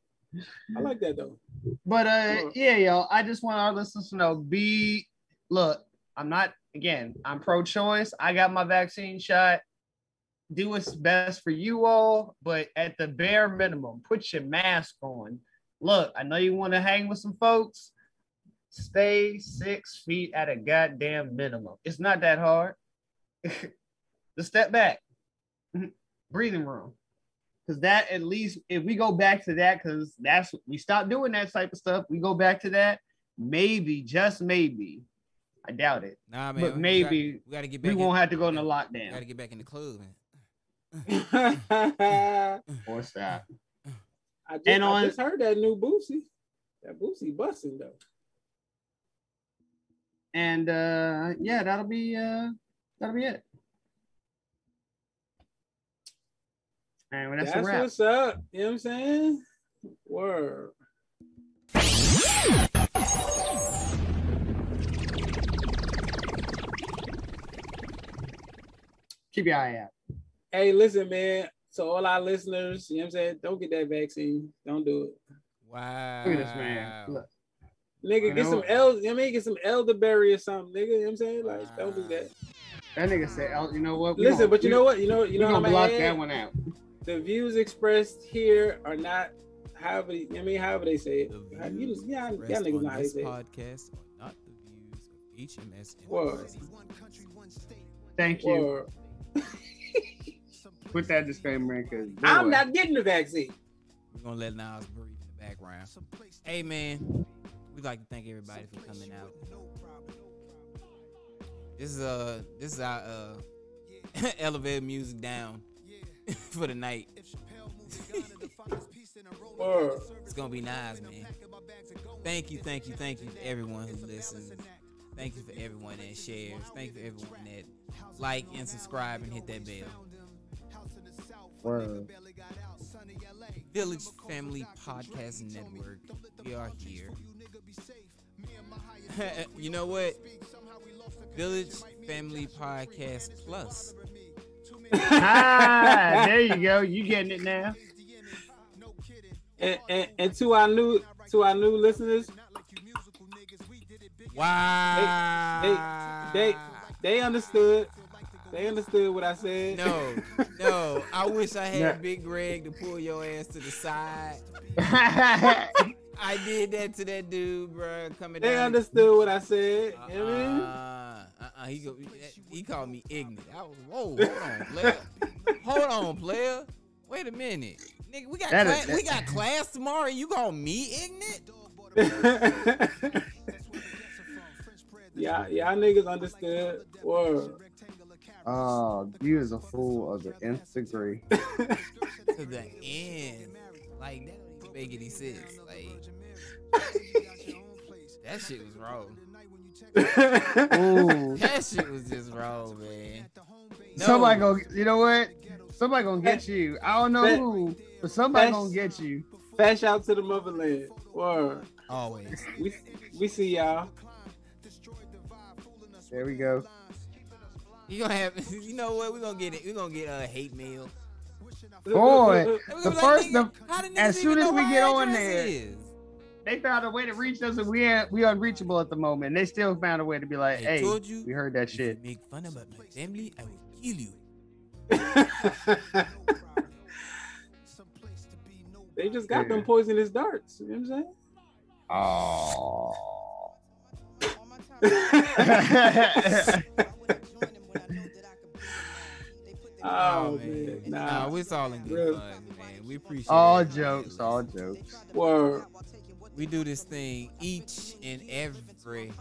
I like that though. But uh yeah, yo, I just want our listeners to know be look, I'm not again, I'm pro-choice. I got my vaccine shot. Do what's best for you all, but at the bare minimum, put your mask on. Look, I know you want to hang with some folks. Stay six feet at a goddamn minimum. It's not that hard. (laughs) Just step back. Breathing room because that at least if we go back to that because that's we stop doing that type of stuff we go back to that maybe just maybe i doubt it Nah, man. But we maybe got, we gotta get back. we won't in, have to go into we lockdown Gotta get back in the club, man. I or stop just, And I just heard that new Boosie. That Boosie busting though. and uh yeah that'll be uh that'll be it and well, that's, That's, a wrap what's up. You know what I'm saying? Word. keep your eye out Hey, listen, man. So all our listeners, you know what I'm saying? Don't get that vaccine. Don't do it. Wow. look at this man look Nigga, get some what? el I mean get some elderberry or something, nigga. You know what I'm saying? Like, don't do that. that nigga said oh, you know what We Listen, but you we- know what? You know, you know what I'm gonna block add? that one out The views expressed here are not however you I mean, however they say it. The How- You, views yeah, y'all niggas know how they this say it. podcast are not the views of HMS Word. Enterprises. thank you Word. (laughs) put that disclaimer in because I'm not getting the vaccine. We're gonna let Nas breathe in the background. Hey man, we'd like to thank everybody for coming out. This is uh this is our uh (laughs) elevator music down (laughs) for the night. It's gonna be nice, man. Thank you, thank you, thank you to everyone who listens. Thank you for everyone that shares. Thank you for everyone that like and subscribe and hit that bell. Word. Village Family Podcast Network. We are here. you (laughs) know what? Village Family Podcast Plus. Ah, (laughs) there you go. You getting it now? And, and, and to our new to our new listeners, Wow. they they they understood. They understood what I said. No, no. (laughs) I wish I had Yeah. Big Greg to pull your ass to the side. (laughs) I did that to that dude, bro. Coming They down. understood what I said. You know what I mean? Uh, uh, he go, he called me ignorant. I was, whoa, hold on, player. hold on, player. Wait a minute, nigga. We got That is- class, we got class tomorrow. You call me ignorant? (laughs) (laughs) yeah, y'all niggas understood. Word. Oh, you is a fool of the nth degree. (laughs) To the end, like that don't even make any sense. Like that shit was wrong. Ooh. (laughs) That shit was just wrong, man. No. Somebody gonna, you know what? Somebody gonna get you. I don't know That- who, but somebody that's- gonna get you. Fast out to the motherland. Word. always. We we see y'all. There we go. You gonna have, (laughs) you know what? We're gonna get it. We're gonna get a hate mail. Boy, The gonna first- nigga, the- how as soon as we get on address there- is? They found a way to reach us, and we ain't, we unreachable at the moment. They still found a way to be like, I "Hey, told you, we heard that you shit." make fun about my family, I will kill you. (laughs) they just got them poisonous darts. You know what. I'm saying? (laughs) oh, oh man. Nah. nah, it's all in good fun, man. We appreciate all it. jokes, all jokes. Word. We do this thing each and every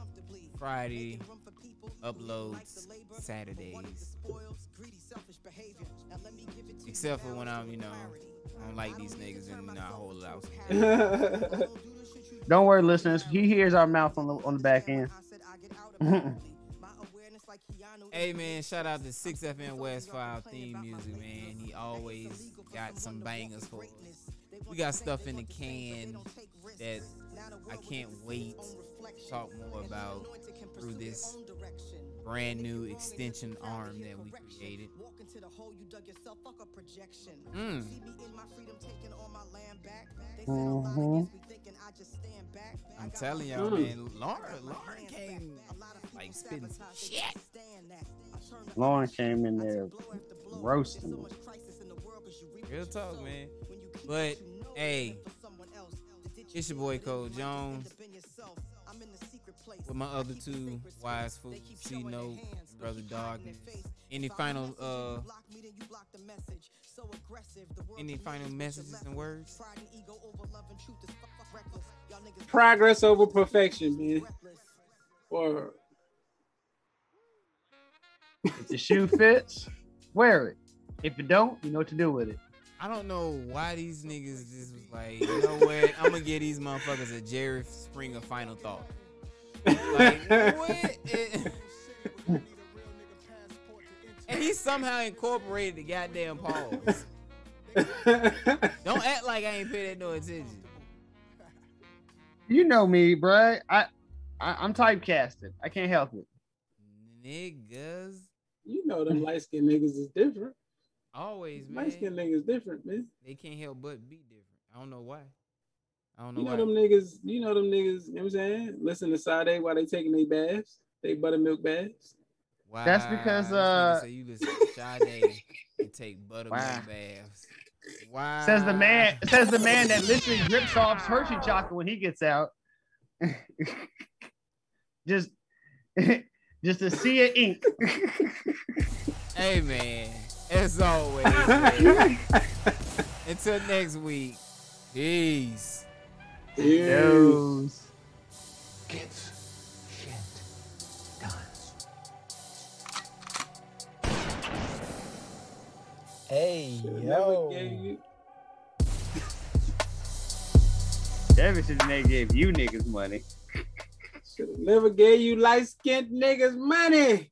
Friday. Uploads Saturdays, except for when I'm, you know, I don't like these niggas and you know, I hold it out. (laughs) Don't worry, listeners. He hears our mouth on the on the back end. (laughs) Hey man, shout out to 6FNwest 5 theme music, man. He always got some bangers for us. We got stuff in the can that I can't wait to talk more about through this brand new extension arm that we created. Mm. Mhm. I'm telling y'all, Mm. man, Lauren, Lauren came like spitting shit. Lauren came in there roasting. Real talk, man. But hey, it's your boy Cole Jones with my other two wise folks, C Note, Brother Darkness. Any final uh any final messages and words? Progress over perfection, man. Word. If the shoe fits, wear it. If it don't, you know what to do with it. I don't know why these niggas just was like, you know what? I'm gonna give these motherfuckers a Jerry Springer final thought. Like, what? (laughs) And he somehow incorporated the goddamn pause. Don't act like I ain't pay that no attention. You know me, bruh. I, I I'm typecasted. I can't help it. Niggas. you know them light skinned niggas is different. Always, man. Light skinned niggas different, man. They can't help but be different. I don't know why. I don't know You know why. them niggas, you know them niggas, you know what I'm saying? Listen to Sade while they taking their baths, they buttermilk baths. Why? That's because, uh, say you listen to Sade and take buttermilk Wow. baths. Why? Says the man. Says the man that literally rips off Hershey chocolate when he gets out. (laughs) just, (laughs) just a sea of ink. (laughs) Hey man, as always. (laughs) Until next week. Peace. Yeah. Those. Gets shit done. Hey, (laughs) Never yo. gave you- Davidson they gave you niggas money. Should have never gave you light skinned niggas money.